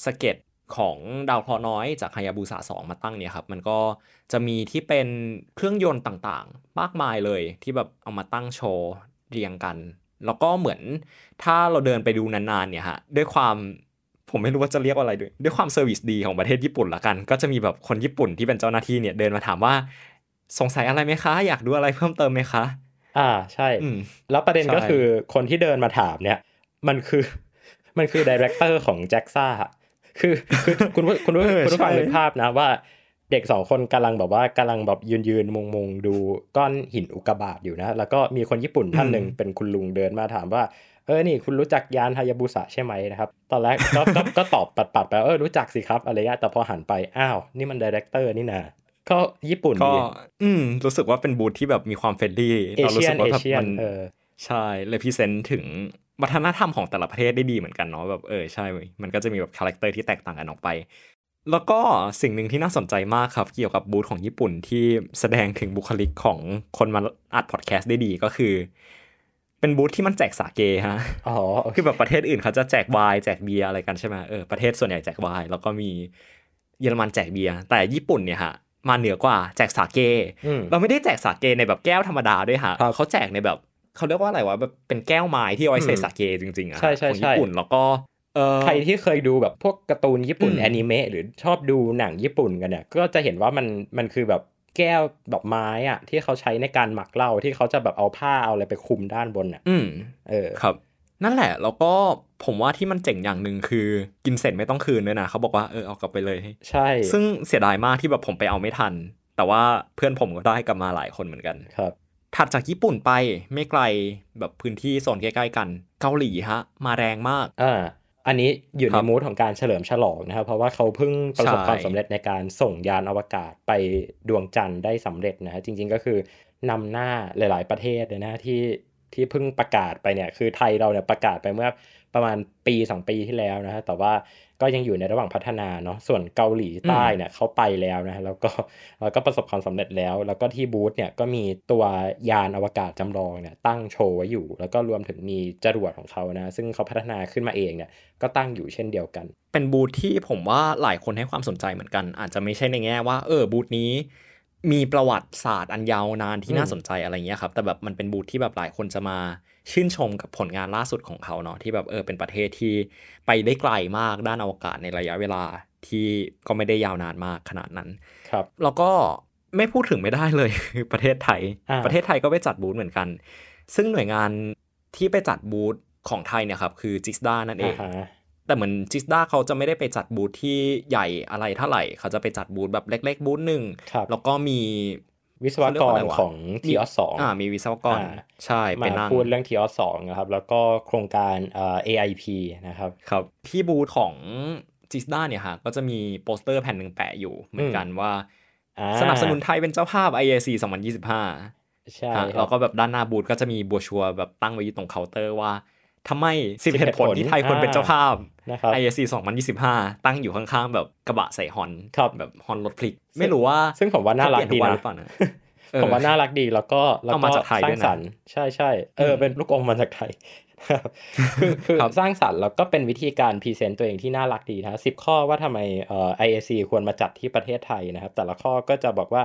สเก็ตของดาวเคราะห์น้อยจากฮายาบุสา2มาตั้งเนี่ยครับ มันก็จะมีที่เป็นเครื่องยนต์ต่างๆ มากมายเลยที่แบบเอามาตั้งโชว์เรียงกัน แล้วก็เหมือนถ้าเราเดินไปดูนานๆเนี่ยฮะด้วยความผมไม่รู้ว่าจะเรียกว่าอะไรด้วยด้วยความ service ดีของประเทศญี่ปุ่นละกัน ก็จะมีแบบคนญี่ปุ่นที่เป็นเจ้าหน้าที่เนี่ยเดินมาถามว่า สงสัยอะไรไหมคะ อยากดูอะไรเพิ่มเติมไหมคะ อ่าใช่อืมแล้วประเด็นใช่ก็คือคนที่เดินมาถามเนี่ย มันคือมันคือ director ของ JAXA คือคือคุณผู้คุณผู้เออคุณผู้ฟังใช่นึกภาพนะว่าเด็กสองคนกำลังแบบว่ากำลังแบบยืนยืนมองมองดูก้อนหินอุกกาบาตอยู่นะ แล้วก็มีคนญี่ปุ่นท่านหนึ่งเป็นคุณลุงเดินมาถามว่า เออนี่คุณรู้จักยานฮายาบุสะใช่ไหมนะครับ ตอนแรกก็ก็ก็ตอบปัดปัดๆไปเออรู้จักสิครับอะไรเงี้ยแต่พอหันไป อ้าว นี่มันดีเรคเตอร์นี่นะ ก็ญี่ปุ่นก็ดีอืมรู้สึกว่าเป็นบูธที่แบบมีความเฟรนลี่เอเรารู้เชียสึนกว่าเอแบบเชียมันนเออใช่เลยพิเศษถึงวัฒนธรรมของแต่ละประเทศได้ดีเหมือนกันเนาะแบบเออใช่เว้ยมันก็จะมีแบบคาแรคเตอร์ที่แตกต่างกันออกไป แล้วก็สิ่งหนึ่งที่น่าสนใจมากครับเกี่ยวกับบูธของญี่ปุ่นที่แสดงถึงบุคลิกของคนมาอัดพอดแคสต์ได้ดีก็คือ เป็นบูธที่มันแจกสาเกฮะอ๋อโอเคคือแบบประเทศอื่นเขาจะแจกไวน์แจกเบียร์อะไรกันใช่ไหมเออประเทศส่วนใหญ่แจกไวน์แล้วก็มีเยอรมันแจกเบียร์แต่ญี่ปุ่นเนี่ยฮะ มาเหนือกว่า แจกสาเกอืมเราไม่ได้แจกสาเกในแบบแก้วธรรมดาด้วยฮะครับเขาแจกในแบบเขาเรียกว่าอะไรวะแบบเป็นแก้วไม้ที่เอาไว้ใส่อืมสาเกจริงๆอะใช่ใช่ของใช่ญี่ปุ่นแล้วก็เออใครที่เคยดูแบบพวกการ์ตูนญี่ปุ่นอืมแอนิเมะหรือชอบดูหนังญี่ปุ่นกันเนี่ยก็จะเห็นว่ามันมันคือแบบแก้วดอกไม้อะที่เขาใช้ในการหมักเหล้าที่เขาจะแบบเอาผ้าเอาอะไรไปคลุมด้านบนอะ อืมเออครับ นั่นแหละ แล้วก็ผมว่าที่มันเจ๋งอย่างหนึ่งคือ กินเสร็จไม่ต้องคืนด้วยนะเขาบอกว่าเออเอากลับไปเลย ใช่ ซึ่งเสียดายมากที่แบบผมไปเอาไม่ทัน แต่ว่าเพื่อนผมก็ได้กลับมาหลายคนเหมือนกันครับถัดจากญี่ปุ่นไปไม่ไกลแบบพื้นที่โซนใกล้ๆกัน เกาหลีฮะ มาแรงมากอ่าอันนี้อยู่คในรับมูดของการเฉลิมฉลองนะครับ เพราะว่าเขาเพิ่งประสบใช่ความสำเร็จในการส่งยานอวกาศไปดวงจันทร์ได้สำเร็จนะฮะจริง ๆ ก็คือนำหน้าหลาย ๆ ประเทศเลยนะที่ ที่เพิ่งประกาศไปเนี่ยคือไทยเราเนี่ยประกาศไปเมื่อประมาณปี 2 ปีที่แล้วนะฮะแต่ว่าก็ยังอยู่ในระหว่างพัฒนาเนาะส่วนเกาหลีใต้เนี่ยเขาไปแล้วนะฮะแล้วก็แล้วก็ประสบความสำเร็จแล้ว แล้วก็ที่บูธเนี่ยก็มีตัวยานอวกาศจำลองเนี่ยตั้งโชว์ไว้อยู่ แล้วก็รวมถึงมีจรวดของเขานะ ซึ่งเขาพัฒนาขึ้นมาเองเนี่ยก็ตั้งอยู่เช่นเดียวกัน เป็นบูธที่ผมว่าหลายคนให้ความสนใจเหมือนกัน อาจจะไม่ใช่ในแง่ว่าเออบูธนี้ มีประวัติศาสตร์อันยาวนานที่อืมน่าสนใจอะไรเงี้ยครับ แต่แบบมันเป็นบูธที่แบบหลายคนจะมาชื่นชมกับผลงานล่าสุดของเขาเนาะที่แบบเออเป็นประเทศที่ไปได้ไกลมากด้านอวกาศในระยะเวลาที่ก็ไม่ได้ยาวนานมากขนาดนั้น ครับ แล้วก็ไม่พูดถึงไม่ได้เลยคือประเทศไทยอ่าประเทศไทยก็ไปจัดบูธเหมือนกัน ซึ่งหน่วยงานที่ไปจัดบูธของไทยเนี่ยครับคือจิสดานั่นเองอ่าฮะ แต่เหมือนจิสดาเขาจะไม่ได้ไปจัดบูธที่ใหญ่อะไรเท่าไหร่ เขาจะไปจัดบูธแบบเล็ก ๆ บูธหนึ่งครับแล้วก็มีวิศวกรของทีออสสองอ่ามีวิศวกรอ่าใช่ไปมานั่งพูดเรื่องทีออสสองนะครับ แล้วก็โครงการเอ่อ AIP นะครับครับที่บูธของจิสดาเนี่ยฮะก็จะมีโปสเตอร์แผ่นหนึ่งแปะอยู่เหมือนกันว่าอ่าสนับสนุนไทยเป็นเจ้าภาพ IAC 2025 ใช่ฮะครัแล้บวก็แบบด้านหน้าบูธก็จะมีบัวชัวร์แบบตั้งไว้อยู่ตรงเคาน์เตอร์ว่า ทำไมสิบ10เหตุผลที่ไทยควรเป็นเจ้าภาพนะครับ IAC 2025 ตั้งอยู่ข้างๆ แบบกระบะใส่ฮอนครับแบบฮอนรถพลิก ไม่รู้ว่า ซึ่งผมว่าน่ารักเขเปลี่ยดีทุวันะหรือเปล่านะเออผมว่าน่ารักดีแล้วก็แล้วเอาก็มาจากไทยสร้าด้วงยนะสรรค์ใช่ใช่เอออืมเป็นลูกอมมาจากไทยคือคือครับสร้างสรรค์แล้วก็เป็นวิธีการพรีเซนต์ตัวเองที่น่ารักดีนะสิบข้อว่าทำไมเอ่อ IAC ควรมาจัดที่ประเทศไทยนะครับ แต่ละข้อก็จะบอกว่า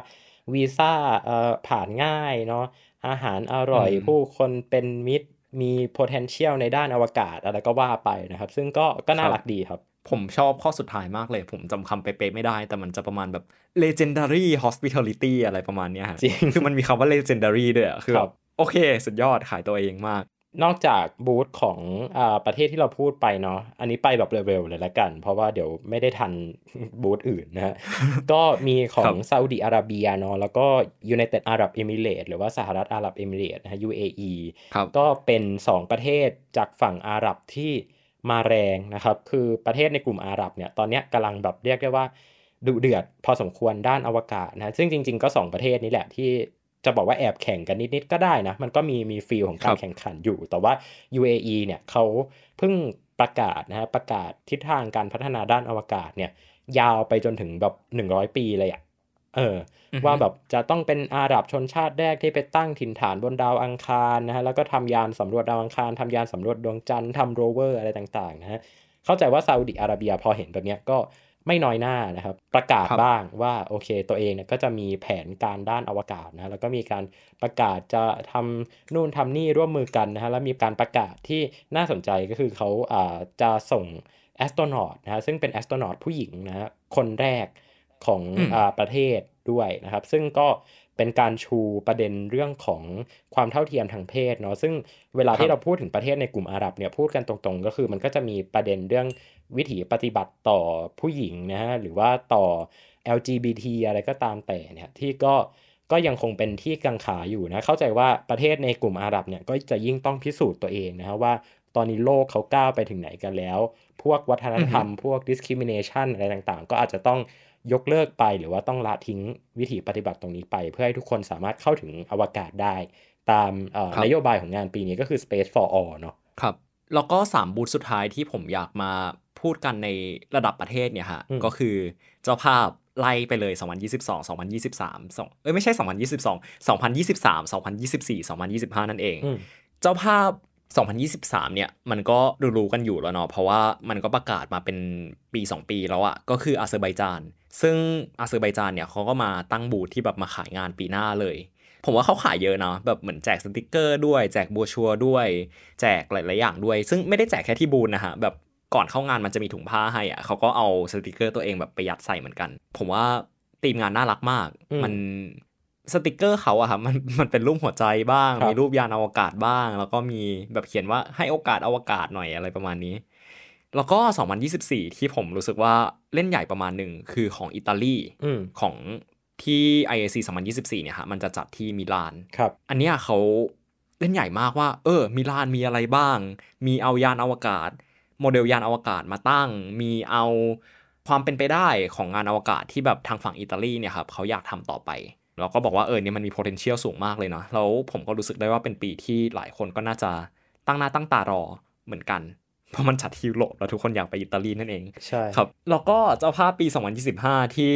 วีซ่าเอ่อผ่านง่ายเนาะอาหารอร่อยอืมผู้คนเป็นมิตร มี potential ในด้านอวกาศอะไรก็ว่าไปนะครับ ซึ่งก็ก็น่ารักดีครับ ผมชอบข้อสุดท้ายมากเลย ผมจำคำเป๊ะๆไม่ได้ แต่มันจะประมาณแบบ legendary hospitality อะไรประมาณเนี้ยฮะจริงคือมันมีคำว่า legendary ด้วยอะคือคแบรับบโอเค สุดยอดขายตัวเองมาก นอกจากบูธของอาประเทศที่เราพูดไปเนาะอันนี้ไปแบบเร็วๆเลยละกัน เพราะว่าเดี๋ยวไม่ได้ทันบูธอื่นนะฮะก็มีขอครังบซาอุดิอาระเบียเนาะแล้วก็ United Arab Emirates หรือว่าสหรัฐอาหรับเอมิเรตส์นะฮะ UAE ครับก็เป็น 2 ประเทศจากฝั่งอาหรับที่มาแรงนะครับ คือประเทศในกลุ่มอาหรับเนี่ยตอนเนี้ยกำลังแบบเรียกได้ว่าดุเดือดพอสมควรด้านอวกาศนะซึ่งจริง ๆ ก็ 2 ประเทศนี้แหละที่ จะบอกว่าแอบแข่งกันนิดๆก็ได้นะ มันก็มีมีฟีลของกาครรับแข่งขันอยู่ แต่ว่า UAE เนี่ยเขาเพิ่งประกาศนะฮะประกาศทิศทางการพัฒนาด้านอวกาศเนี่ย ยาวไปจนถึงแบบ100ปีเลยอะเออว่าแบบจะต้องเป็นอาหรับชนชาติแรกที่ไปตั้งถิ่นฐานบนดาวอังคารนะฮะแล้วก็ทำยานสำรวจดาวอังคารทำยานสำรวจดวงจันทร์ทำโรเวอร์อะไรต่างๆนะฮะเข้าใจว่าซาอุดิอาระเบียพอเห็นแบบเนี้ยก็ ไม่น้อยหน้านะครับ ประกาศครับบ้างว่าโอเคตัวเองเนี่ยก็จะมีแผนการด้านอวกาศนะแล้วก็มีการประกาศจะทำนู่นทำนี่ร่วมมือกันนะฮะแล้วมีการประกาศที่น่าสนใจก็คือเขาอ่าจะส่งแอสโตรนอตนะฮะซึ่งเป็นแอสโตรนอตผู้หญิงนะฮะคนแรกของอืมอ่าประเทศด้วยนะครับ ซึ่งก็เป็นการชูประเด็นเรื่องของความเท่าเทียมทางเพศเนาะซึ่งเวลาที่เราพูดถึงประเทศในกลุ่มอาหรับเนี่ยพูดกันตรงๆ ก็คือมันก็จะมีประเด็นเรื่อง วิถีปฏิบัติต่อผู้หญิงนะฮะหรือว่าต่อ LGBT อะไรก็ตามแต่เนี่ยที่ก็ก็ยังคงเป็นที่กังขาอยู่นะ เข้าใจว่าประเทศในกลุ่มอาหรับเนี่ยก็จะยิ่งต้องพิสูจน์ตัวเองนะฮะว่าตอนนี้โลกเขาก้าวไปถึงไหนกันแล้ว พวกวัฒนธรรม พวก discrimination อะไรต่างๆ ก็อาจจะต้องยกเลิกไปหรือว่าต้องละทิ้งวิถีปฏิบัติตรงนี้ไป เพื่อให้ทุกคนสามารถเข้าถึงอวกาศได้ ตามเอ่อครับนโยบายของงานปีนี้ก็คือ Space for All เนาะครับ แล้วก็สามบูธสุดท้ายที่ผมอยากมา พูดกันในระดับประเทศเนี่ยฮะอืมก็คือเจ้าภาพไล่ไปเลย 2022 2023สองเอ้ยไม่ใช่ 2022 2023 2024 2025 นั่นเองอืมเจ้าภาพ 2023 เนี่ยมันก็รู้ๆกันอยู่แล้วเนาะเพราะว่ามันก็ประกาศมาเป็นปี 2 ปีแล้วอะก็คืออาเซอร์ไบจาน ซึ่งอาเซอร์ไบจานเนี่ยเขาก็มาตั้งบูธที่แบบมาขายงานปีหน้าเลย ผมว่าเขาขายเยอะนะแบบเหมือนแจกสติกเกอร์ด้วย แจกบัวชัวร์ด้วย แจกหลายๆอย่างด้วย ซึ่งไม่ได้แจกแค่ที่บูธนะฮะแบบ ก่อนเข้างานมันจะมีถุงผ้าให้อะเขาก็เอาสติกเกอร์ตัวเองแบบไปยัดใส่เหมือนกัน ผมว่าทีมงานน่ารักมากอืมมันสติกเกอร์เขาอะครับมันมันเป็นรูปหัวใจบ้างครับมีรูปยานอวกาศบ้าง แล้วก็มีแบบเขียนว่าให้โอกาสอวกาศหน่อยอะไรประมาณนี้ แล้วก็ 2024 ที่ผมรู้สึกว่าเล่นใหญ่ประมาณหนึ่งคือของอิตาลีอืมของที่ IAC 2024 เนี่ยฮะมันจะจัดที่มิลาน ครับ อันเนี้ยเขาเล่นใหญ่มากว่า เออ มิลานมีอะไรบ้าง มีเอายานอวกาศ โมเดลยานอวกาศมาตั้ง มีเอาความเป็นไปได้ของงานอวกาศที่แบบทางฝั่งอิตาลีเนี่ยครับเขาอยากทำต่อไปแล้วก็บอกว่าเออเนี่ยมันมี potential สูงมากเลยเนาะแล้วผมก็รู้สึกได้ว่าเป็นปีที่หลายคนก็น่าจะตั้งหน้าตั้งตารอเหมือนกัน เพราะมันจัดที่ยุโรปแล้วทุกคนอยากไปอิตาลีนั่นเองใช่ครับแล้วก็เจ้าภาพปี 2025 ที่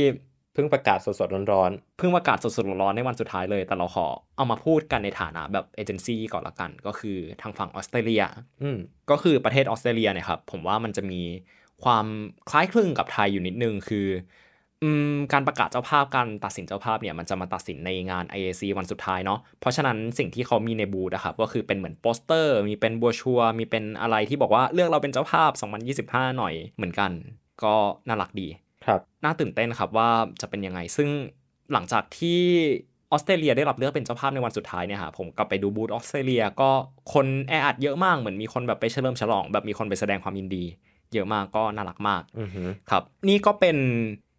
เพิ่งประกาศสดๆร้อนเพิ่งประกาศสดๆร้อนๆในวันสุดท้ายเลย แต่เราขอเอามาพูดกันในฐานะแบบเอเจนซี่ก่อนละกัน ก็คือทางฝั่งออสเตรเลียๆอืมก็คือประเทศออสเตรเลียเนี่ยครับผมว่ามันจะมีความคล้ายคลึงกับไทยอยู่นิดนึงคืออืมการประกาศเจ้าภาพการตัดสินเจ้าภาพเนี่ยมันจะมาตัดสินในงาน IAC วันสุดท้ายเนาะเพราะฉะนั้นสิ่งที่เขามีในบูธอะครับก็คือเป็นเหมือนโปสเตอร์ มีเป็นบัวชัวร์มีเป็นอะไรที่บอกว่าเลือกเราเป็นเจ้าภาพ 2025 หน่อยเหมือนกัน ก็น่ารักดี ครับน่าตื่นเต้นครับว่าจะเป็นยังไง ซึ่งหลังจากที่ออสเตรเลียได้รับเลือกเป็นเจ้าภาพในวันสุดท้ายเนี่ยฮะผมกลับไปดูบูธออสเตรเลียก็คนแออัดเยอะมากเหมือนมีคนแบบไปเฉลิมฉลอง แบบมีคนไปแสดงความยินดี เยอะมากก็น่ารักมากอือหือครับนี่ก็เป็น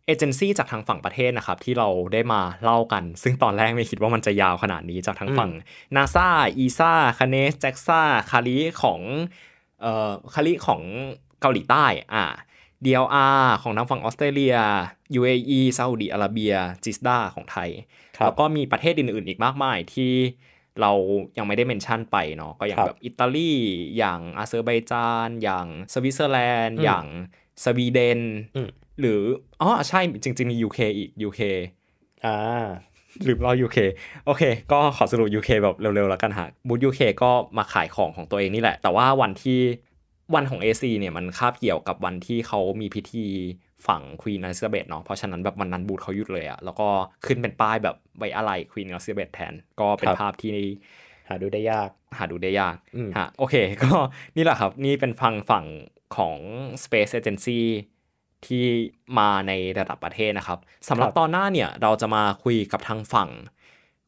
เอเจนซี่จากทางฝั่งประเทศนะครับที่เราได้มาเล่ากัน ซึ่งตอนแรกไม่คิดว่ามันจะยาวขนาดนี้จากทางฝั่งนาซาอีซาคาเนสแจ็กซาKARI ของเอ่อ KARI ของเกาหลีใต้อ่า DLR ของทางฝั่งออสเตรเลีย UAE ซาอุดิอาระเบีย GISTDA ของไทยครับแล้วก็มีประเทศอื่นๆอีกมากมายที่เรายังไม่ได้ mention ไปเนาะก็อย่างครับแบบอิตาลี อย่างอาเซอร์ไบจาน อย่างสวิตเซอร์แลนด์อืมอย่างสวีเดนอืมหรืออ๋อใช่จริง ๆ มี UK อีก UK อ่าลืมเล่า UK โอเค ก็ขอสรุป UK แบบเร็วๆแล้วกันฮะบูธ UK ก็มาขายของของตัวเองนี่แหละ แต่ว่าวันที่ วันของ AC เนี่ยมันคาบเกี่ยวกับวันที่เขามีพิธีฝัง Queen Elizabeth เนาะเพราะฉะนั้นแบบวันนั้นบูธเขาหยุดเลยอะแล้วก็ขึ้นเป็นป้ายแบบไว้อะไร Queen Elizabeth แทน ก็เป็นครับภาพที่หาดูได้ยาก หาดูได้ยากอืมฮะโอเค ก็นี่แหละครับ นี่เป็นฟังฝั่งของ Space Agency ที่มาในระดับประเทศนะครับสำหรับครับตอนหน้าเนี่ยเราจะมาคุยกับทางฝั่ง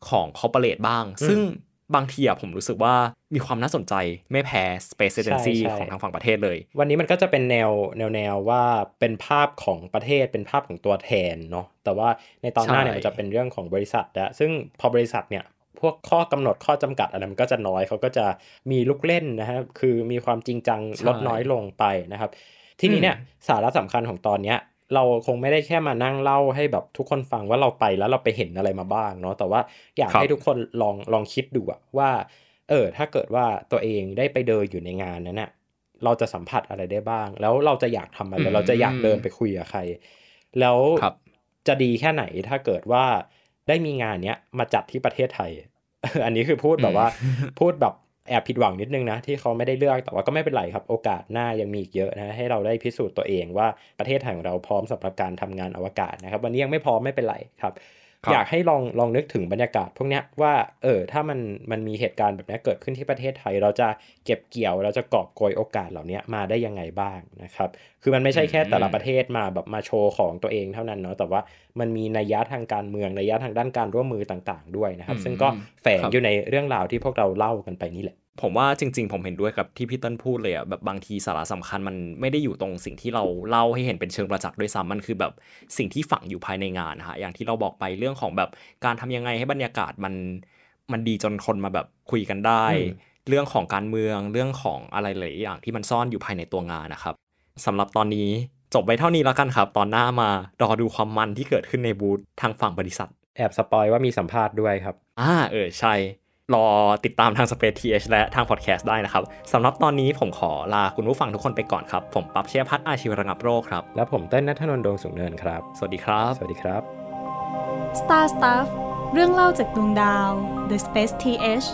ของ Corporate บ้างอืมซึ่ง บางทีอะผมรู้สึกว่ามีความน่าสนใจไม่แพ้ Space Agency ใช่ของทางฝั่งประเทศเลย วันนี้มันก็จะเป็นแนวแนวแนวว่าเป็นภาพของประเทศเป็นภาพของตัวแทนเนาะแต่ว่าในตอนหน้าเนี่ยใช่มันจะเป็นเรื่องของบริษัทนะซึ่งพอบริษัทเนี่ยพวกข้อกำหนดข้อจำกัดอะไรมันก็จะน้อยเขาก็จะมีลูกเล่นนะครับคือมีความจริงจังใช่ลดน้อยลงไปนะครับ ทีนี้เนี่ยอืมสาระสำคัญของตอนเนี้ย เราคงไม่ได้แค่มานั่งเล่าให้แบบทุกคนฟังว่าเราไปแล้วเราไปเห็นอะไรมาบ้างเนาะแต่ว่าอยากครับให้ทุกคนลองลองคิดดูอะว่า เออ ถ้าเกิดว่าตัวเองได้ไปเดินอยู่ในงานนั้นน่ะเราจะสัมผัสอะไรได้บ้าง แล้วเราจะอยากทำอะไรอืมเราจะอยากเดินไปคุยกับใคร แล้วครับจะดีแค่ไหนถ้าเกิดว่าได้มีงานเนี้ยมาจัดที่ประเทศไทย อันนี้คือพูดแบบว่าพูดแบบ แอบผิดหวังนิดนึงนะที่เขาไม่ได้เลือกแต่ว่าก็ไม่เป็นไรครับ โอกาสหน้ายังมีอีกเยอะนะให้เราได้พิสูจน์ตัวเองว่าประเทศไทยของเราพร้อมสำหรับการทำงานอวกาศนะครับ วันนี้ยังไม่พร้อมไม่เป็นไรครับ อยากให้ลองลองนึกถึงบรรยากาศพวกเนี้ยว่าเออถ้ามันมันมีเหตุการณ์แบบเนี้ยเกิดขึ้นที่ประเทศไทย เราจะเก็บเกี่ยวเราจะกอบโกยโอกาสเหล่านี้มาได้ยังไงบ้างนะครับคือมันไม่ใช่แค่แต่ละประเทศมาแบบมาโชว์ของตัวเองเท่านั้นเนาะแต่ว่ามันมีนัยยะทางการเมืองนัยยะทางด้านการร่วมมือต่าง ๆ ด้วยนะครับอืมซึ่งก็แฝงครับอยู่ในเรื่องราวที่พวกเราเล่ากันไปนี่แหละ ผมว่าจริง ๆ ผมเห็นด้วยกับที่พี่เติ้ลพูดเลยอะแบบบางทีสาระสำคัญมันไม่ได้อยู่ตรงสิ่งที่เราเล่าให้เห็นเป็นเชิงประจักษ์ด้วยซ้ำมันคือแบบสิ่งที่ฝังอยู่ภายในงานนะฮะอย่างที่เราบอกไปเรื่องของแบบการทำยังไงให้บรรยากาศมันมันดีจนคนมาแบบคุยกันได้อืมเรื่องของการเมืองเรื่องของอะไรหลายอย่างที่มันซ่อนอยู่ภายในตัวงานนะครับสำหรับตอนนี้จบไปเท่านี้แล้วกันครับ ตอนหน้ามารอดูความมันที่เกิดขึ้นในบูธทางฝั่งบริษัท แอบสปอยว่ามีสัมภาษณ์ด้วยครับอ่าเออใช่ รอติดตามทาง Space TH และทางพอดแคสต์ได้นะครับสำหรับตอนนี้ผมขอลาคุณผู้ฟังทุกคนไปก่อนครับ ผมปั๊บเชียพัฒน์อาชีวระงับโรคครับ แล้วผมเต้นนัทนนท์ดวงสูงเนินครับ สวัสดีครับ สวัสดีครับ Star Stuff เรื่องเล่าจากดวงดาว The Space TH